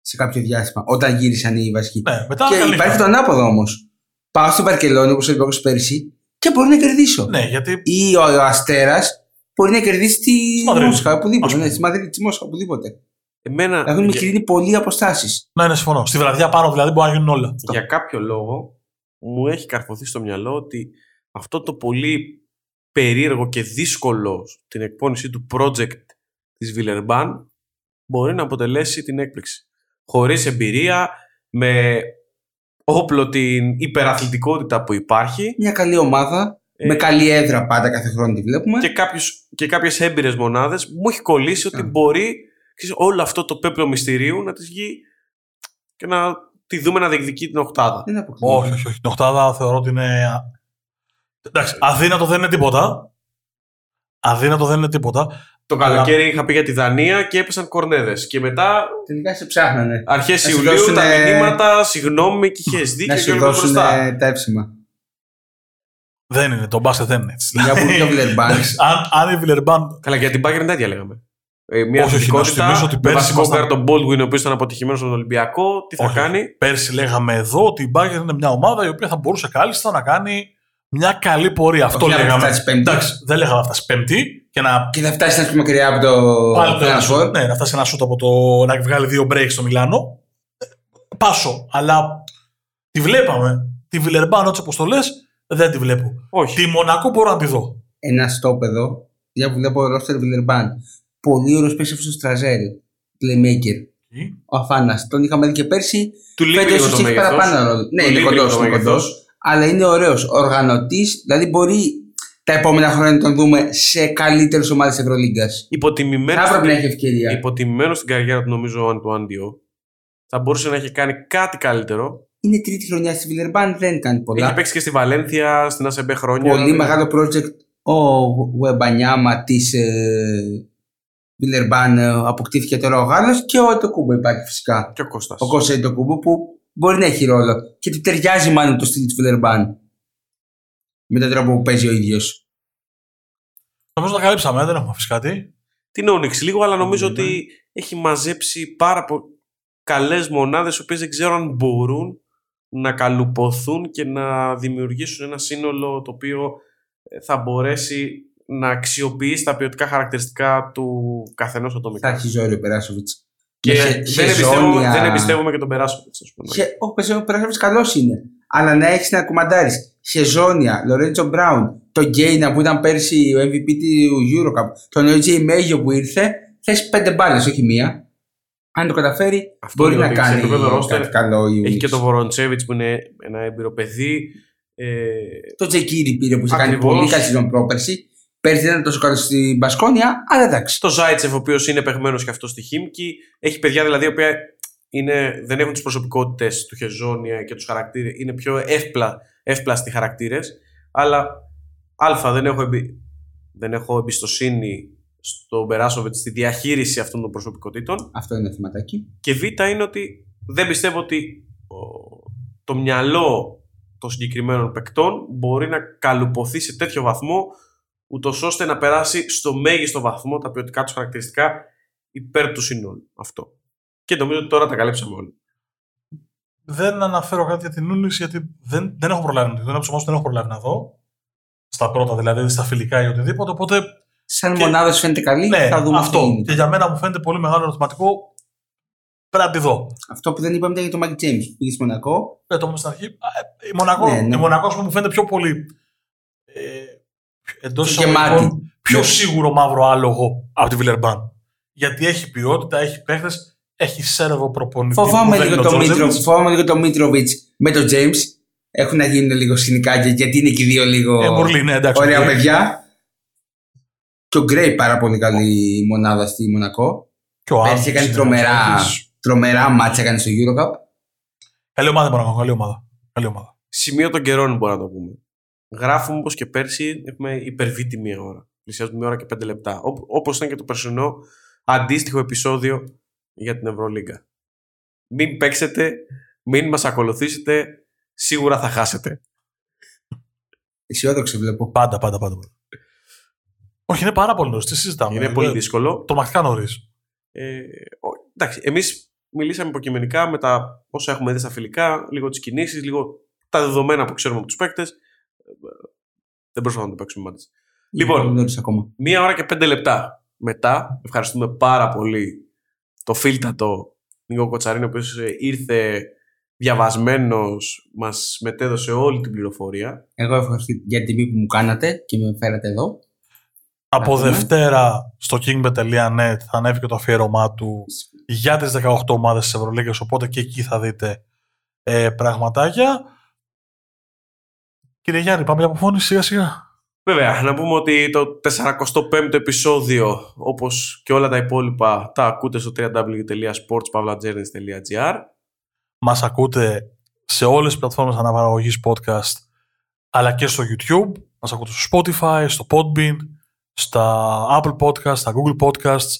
C: Σε κάποιο διάστημα. Όταν γύρισαν οι βασικοί.
B: Ναι, μετά
C: και
B: καλή
C: υπάρχει το
B: νύχτα.
C: ανάποδο όμως. Πάω στην Βαρκελόνη όπως ο Ολυμπιακό πέρσι και μπορεί να κερδίσω.
B: Ναι, γιατί
C: Ή ο, ο Αστέρας μπορεί να κερδίσει τη
B: Μαδρίτη.
C: Μόσχα, οπουδήποτε.
B: Ας πούμε.
C: Ναι, στη Μαδρίτη, τη Μόσχα, οπουδήποτε.
A: Εμένα,
C: Έχουν
A: για,
C: μικρύνει πολλοί αποστάσεις.
B: ναι, ναι, συμφωνώ. Στη βραδιά πάνω δηλαδή μπορεί να γίνουν όλα.
A: για κάποιο λόγο μου έχει καρφωθεί στο μυαλό ότι αυτό το πολύ περίεργο και δύσκολο στην εκπόνηση του project της Βιλερμπάν μπορεί να αποτελέσει την έκπληξη. Χωρίς εμπειρία, με όπλο την υπεραθλητικότητα που υπάρχει
C: Μια καλή ομάδα.
A: Ε,
C: με καλή έδρα πάντα κάθε χρόνο τη βλέπουμε.
A: και, κάποιους, και κάποιες έμπειρες μονάδες μου έχει κολλήσει ότι
C: Α.
A: μπορεί ξέρεις, όλο αυτό το πέπλο μυστηρίου να της βγει και να τη δούμε να διεκδικεί την οκτάδα.
C: Δεν αποκλείεται.
B: Όχι, όχι, όχι. Την οκτάδα θεωρώ ότι είναι. Εντάξει, αδύνατο δεν είναι τίποτα. Αδύνατο δεν είναι τίποτα.
A: Το
B: Αλλά-
A: καλοκαίρι είχα πει για τη Δανία και έπεσαν κορνέδες. Και μετά
C: Τελικά σε ψάχνανε.
A: αρχές
C: Να σου
A: Ιουλίου
C: δώσουνε-
A: τα μηνύματα, συγγνώμη και είχε δίκιο
C: Να
A: και
C: σου
A: όλο
C: δώσουν
A: μπροστά.
C: ε, τα εύσημα.
B: Δεν είναι. Το μπάσκετ δεν είναι έτσι.
C: Για που το Βιλερμπάν.
B: Εντάξει, αν, αν η Βιλερμπάν.
A: Καλά, για την Bayern τα ίδια λέγαμε. Ε, μια
B: Όχι, όχι, να σου
A: θετικότητα,
B: θυμίσω ότι
A: με
B: πέρσι
A: βασικό
B: ήμασταν-
A: γκαρντ τον Baldwin, ο οποίος ήταν αποτυχημένος στον Ολυμπιακό, τι θα
B: Όχι.
A: κάνει;
B: Πέρσι λέγαμε εδώ ότι η Bayern είναι μια ομάδα η οποία θα μπορούσε κάλλιστα να κάνει μια καλή πορεία. Αυτό
C: Όχι να
B: λέγαμε.
C: φτάσει πέμπτη.
B: Εντάξει, δεν λέγαμε να φτάσει πέμπτη και να
C: Και θα φτάσει να πιο μακριά από το
B: πάλι το ένα
C: Final
B: σουτ.
C: Four.
B: Ναι, να φτάσει ένα σουτ από το να βγάλει δύο breaks στο Μιλάνο. Ε, Πάσο. Αλλά τη βλέπαμε. Τη Βιλερμπάν, έτσι όπως το λες, δεν τη βλέπω.
A: Όχι.
B: Τη Μονακό μπορώ να τη δω.
C: Ένα στόπεδο. Για που βλέπω ρόστερ Βλερμπάν. Πολύ ωραίος παίξει αυτός στο Στραζέλ. Playmaker. Ο Αφάνας. Τον είχαμε δει και πέρσι.
A: Του λείπει
C: Φέτος
A: λίγο το
C: έχει
A: μέγεθος.
C: παραπάνω ρόλο. Ναι,
A: Του
C: είναι
A: λείπει λίγο
C: κοντό.
A: Το
C: Είναι
A: μέγεθος.
C: κοντός, αλλά είναι ωραίος. Οργανωτής. Δηλαδή μπορεί τα επόμενα χρόνια να τον δούμε σε καλύτερες ομάδες Ευρωλίγκας.
A: Υποτιμημένος,
C: Θα έπρεπε να
A: στην...
C: έχει ευκαιρία.
A: υποτιμημένος στην καριέρα του, νομίζω, ο Αντουάν Διό. Θα μπορούσε να έχει κάνει κάτι καλύτερο.
C: Είναι τρίτη χρονιά στη Βιλερμπάν, δεν κάνει πολλά.
A: Έχει παίξει και στη Βαλένθια, στην ΑΣΕΜΠΕ χρόνια.
C: Πολύ μεγάλο project. Ο Βεμπανιάμα της Βιλερμπάν ε, αποκτήθηκε τώρα ο Γάλλος και ο Τοκούμπο υπάρχει φυσικά.
A: Και ο Κώστας.
C: Ο Κώστα Τοκούμπο που μπορεί να έχει ρόλο και του ταιριάζει μάλλον το στυλ τη Βιλερμπάν. Με τον τρόπο που παίζει ο ίδιος.
B: Νομίζω τα καλύψαμε, δεν έχουμε αφήσει κάτι.
A: Την Onyx λίγο, αλλά νομίζω
C: Ναι.
A: ότι έχει μαζέψει πάρα πο... καλές μονάδες, οι οποίες δεν ξέρω αν μπορούν να καλουποθούν και να δημιουργήσουν ένα σύνολο το οποίο ε, θα μπορέσει να αξιοποιήσει τα ποιοτικά χαρακτηριστικά του καθενός
C: Θα
A: ατομικά.
C: έχει ζόρι ο Περάσοβιτς.
A: Και
C: Με
A: δεν,
C: χε-
A: εμπιστεύομαι,
C: χεζόνια-
A: δεν εμπιστεύομαι και τον Περάσοβιτς, ας πούμε.
C: Χε- Ο Πεζό- ο Περάσοβιτ καλός είναι. Αλλά να έχεις να κουμαντάρεις Χεζόνια, Λορέντσο Μπράουν, τον Γκέινα που ήταν πέρσι ο MVP του Eurocup, τον OJ Μέγιο που ήρθε, θες πέντε μπάλες, όχι μία. Αν το καταφέρει,
A: Αυτό
C: μπορεί
A: λέω
C: να
A: ότι σε
C: κάνει
A: επίπεδο roster
C: κάτι καλό. η
A: Έχει
C: Onyx.
A: και τον Βοροντσέβιτς που είναι ένα έμπειρο παιδί. Ε,
C: Το Τζεκίρι πήρε που είχε κάνει
A: Ακριβώς.
C: πολύ καλή σεζόν πρόπερση. Πέρσι δεν ήταν τόσο καλό στην Μπασκόνια, αλλά εντάξει.
A: το Ζάιτσεφ, ο οποίος είναι παιγμένο και αυτός στη Χίμκι. Έχει παιδιά δηλαδή, οι οποία είναι, δεν έχουν τις προσωπικότητες του Χεζόνια και τους χαρακτήρες. Είναι πιο εύπλα, εύπλαστοι χαρακτήρες. Αλλά Α, δεν έχω, εμπι... δεν έχω εμπιστοσύνη στον Περάσοβετ στη διαχείριση αυτών των προσωπικότητων.
C: Αυτό είναι θεματάκι.
A: Και Β είναι ότι δεν πιστεύω ότι ο- το μυαλό των συγκεκριμένων παικτών μπορεί να καλουποθεί σε τέτοιο βαθμό ούτως ώστε να περάσει στο μέγιστο βαθμό τα ποιοτικά τους χαρακτηριστικά υπέρ του συνόλου. Αυτό. Και νομίζω ότι τώρα τα καλύψαμε όλοι.
B: Δεν αναφέρω κάτι για την Ούλης γιατί δεν, δεν έχω προλάβει να δω. Δεν, δεν έχω προλάβει να δω. Στα πρώτα δηλαδή, στα φιλικά ή οτιδήποτε. Οπότε
C: Σαν
B: Και-
C: μονάδα σου φαίνεται καλή,
B: ναι,
C: θα δούμε
B: αυτό.
C: τι είναι.
B: Και για μένα μου φαίνεται πολύ μεγάλο ερωτηματικό. Πρέπει να τη δω.
C: Αυτό που δεν είπαμε ήταν για τον Μάικ Τζέιμς που πήγε στο Μονακό.
B: Δεν το είπαμε στην αρχή. Α, ε, Η Μονακό,
C: Ναι, ναι.
B: η Μονακός ας πούμε, μου φαίνεται πιο πολύ. Ε, Εντός
C: Πιο γεμάτη.
B: πιο
C: Ναι.
B: σίγουρο μαύρο άλογο από τη Βιλερμπάν. Γιατί έχει ποιότητα, έχει παίχτες, έχει σέρβο προπονητή.
C: Φοβάμαι
B: που δεν
C: λίγο,
B: είναι ο
C: το
B: Τζόρτζεβιτς.
C: Μίτρο, φοβάμαι λίγο το Μίτροβιτς με τον Τζέιμς. Έχουν να γίνουν λίγο συνοικάκια γιατί είναι και οι δύο λίγο
B: Ε, μουρλοί, ναι, εντάξει.
C: ωραία
B: οκ.
C: παιδιά. Και ο Γκρέι πάρα πολύ καλή μονάδα στη Μονακό.
B: Και ο
C: Πέρσι
B: Άντρης
C: έκανε
B: είναι
C: τρομερά,
B: ένας-
C: τρομερά μάτσα έκανε στο Eurocup.
B: Καλή ομάδα, Μονακό, καλή ομάδα. Καλή ομάδα.
A: Σημείο των καιρών μπορούμε να το πούμε. Γράφουμε όπως και πέρσι έχουμε υπερβεί τη μία ώρα. Πλησιάζουμε μία ώρα και πέντε λεπτά. Όπως ήταν και το περσινό αντίστοιχο επεισόδιο για την Ευρωλίγκα. Μην παίξετε, μην μας ακολουθήσετε, σίγουρα θα χάσετε.
C: Αισιόδοξο βλέπω.
B: Πάντα, πάντα, πάντα. πάντα. Όχι, είναι πάρα πολύ νωρίς. Τι συζητάμε.
A: Είναι πολύ
B: Ε,
A: δύσκολο.
B: Τρομακτικά νωρίς.
A: Ε, ο- εντάξει, εμείς μιλήσαμε υποκειμενικά με τα όσα έχουμε δει στα φιλικά, λίγο τις κινήσεις, λίγο τα δεδομένα που ξέρουμε από τους παίκτες. Ε, Δεν προσπαθούμε να το παίξουμε μάτια. Λοιπόν.
C: Είναι νωρίς ακόμα.
A: Μία ώρα και πέντε λεπτά μετά, ευχαριστούμε πάρα πολύ το φίλτατο Νίκο Κοτσαρίνο, ο οποίος ε, ήρθε διαβασμένος, μας μετέδωσε όλη την πληροφορία.
C: Εγώ ευχαριστώ για την τιμή που μου κάνατε και με φέρατε εδώ.
B: Από
C: πούμε.
B: Δευτέρα στο kingbet.net θα ανέβει και το αφιέρωμά του για τις 18 ομάδες της Ευρωλίγκας, οπότε και εκεί θα δείτε ε, πραγματάκια. Κύριε Γιάννη, πάμε για αποφώνηση σιγά σιγά.
A: Βέβαια, να πούμε ότι το 45ο επεισόδιο, όπως και όλα τα υπόλοιπα, τα ακούτε στο www.sportspavlagernis.gr
B: Μας ακούτε σε όλες τις πλατφόρμες αναπαραγωγής podcast, αλλά και στο YouTube. Μας ακούτε στο Spotify, στο Podbean, στα Apple Podcasts, στα Google Podcasts.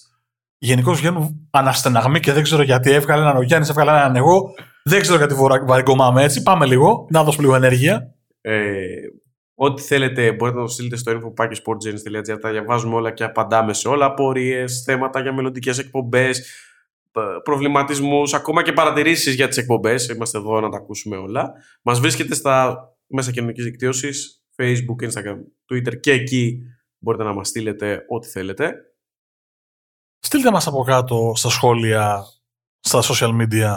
B: Γενικώς βγαίνουν αναστεναγμοί και δεν ξέρω γιατί έβγαλε έναν ο Γιάννης, έβγαλε έναν εγώ. Δεν ξέρω γιατί βαριγκομάμε έτσι. Πάμε λίγο, να δώσουμε λίγο ενέργεια.
A: Ε, ό,τι θέλετε μπορείτε να το στείλετε στο info.sportgenes.gr Τα διαβάζουμε όλα και απαντάμε σε όλα. Απορίες, θέματα για μελλοντικές εκπομπές, προβληματισμούς, ακόμα και παρατηρήσεις για τις εκπομπές. Είμαστε εδώ να τα ακούσουμε όλα. Μας βρίσκεται στα μέσα κοινωνικής δικτύωσης, Facebook, Instagram, Twitter και εκεί μπορείτε να μας στείλετε ό,τι θέλετε.
B: Στείλτε μας από κάτω στα σχόλια, στα social media,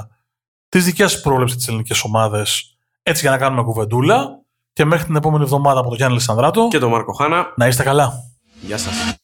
B: τις δικές σας πρόβλεψεις της ελληνικές ομάδες, έτσι για να κάνουμε κουβεντούλα. Και μέχρι την επόμενη εβδομάδα από τον Γιάννη Λισανδράτο.
A: Και τον Μάρκο Χάνα.
B: Να είστε καλά.
A: Γεια σας.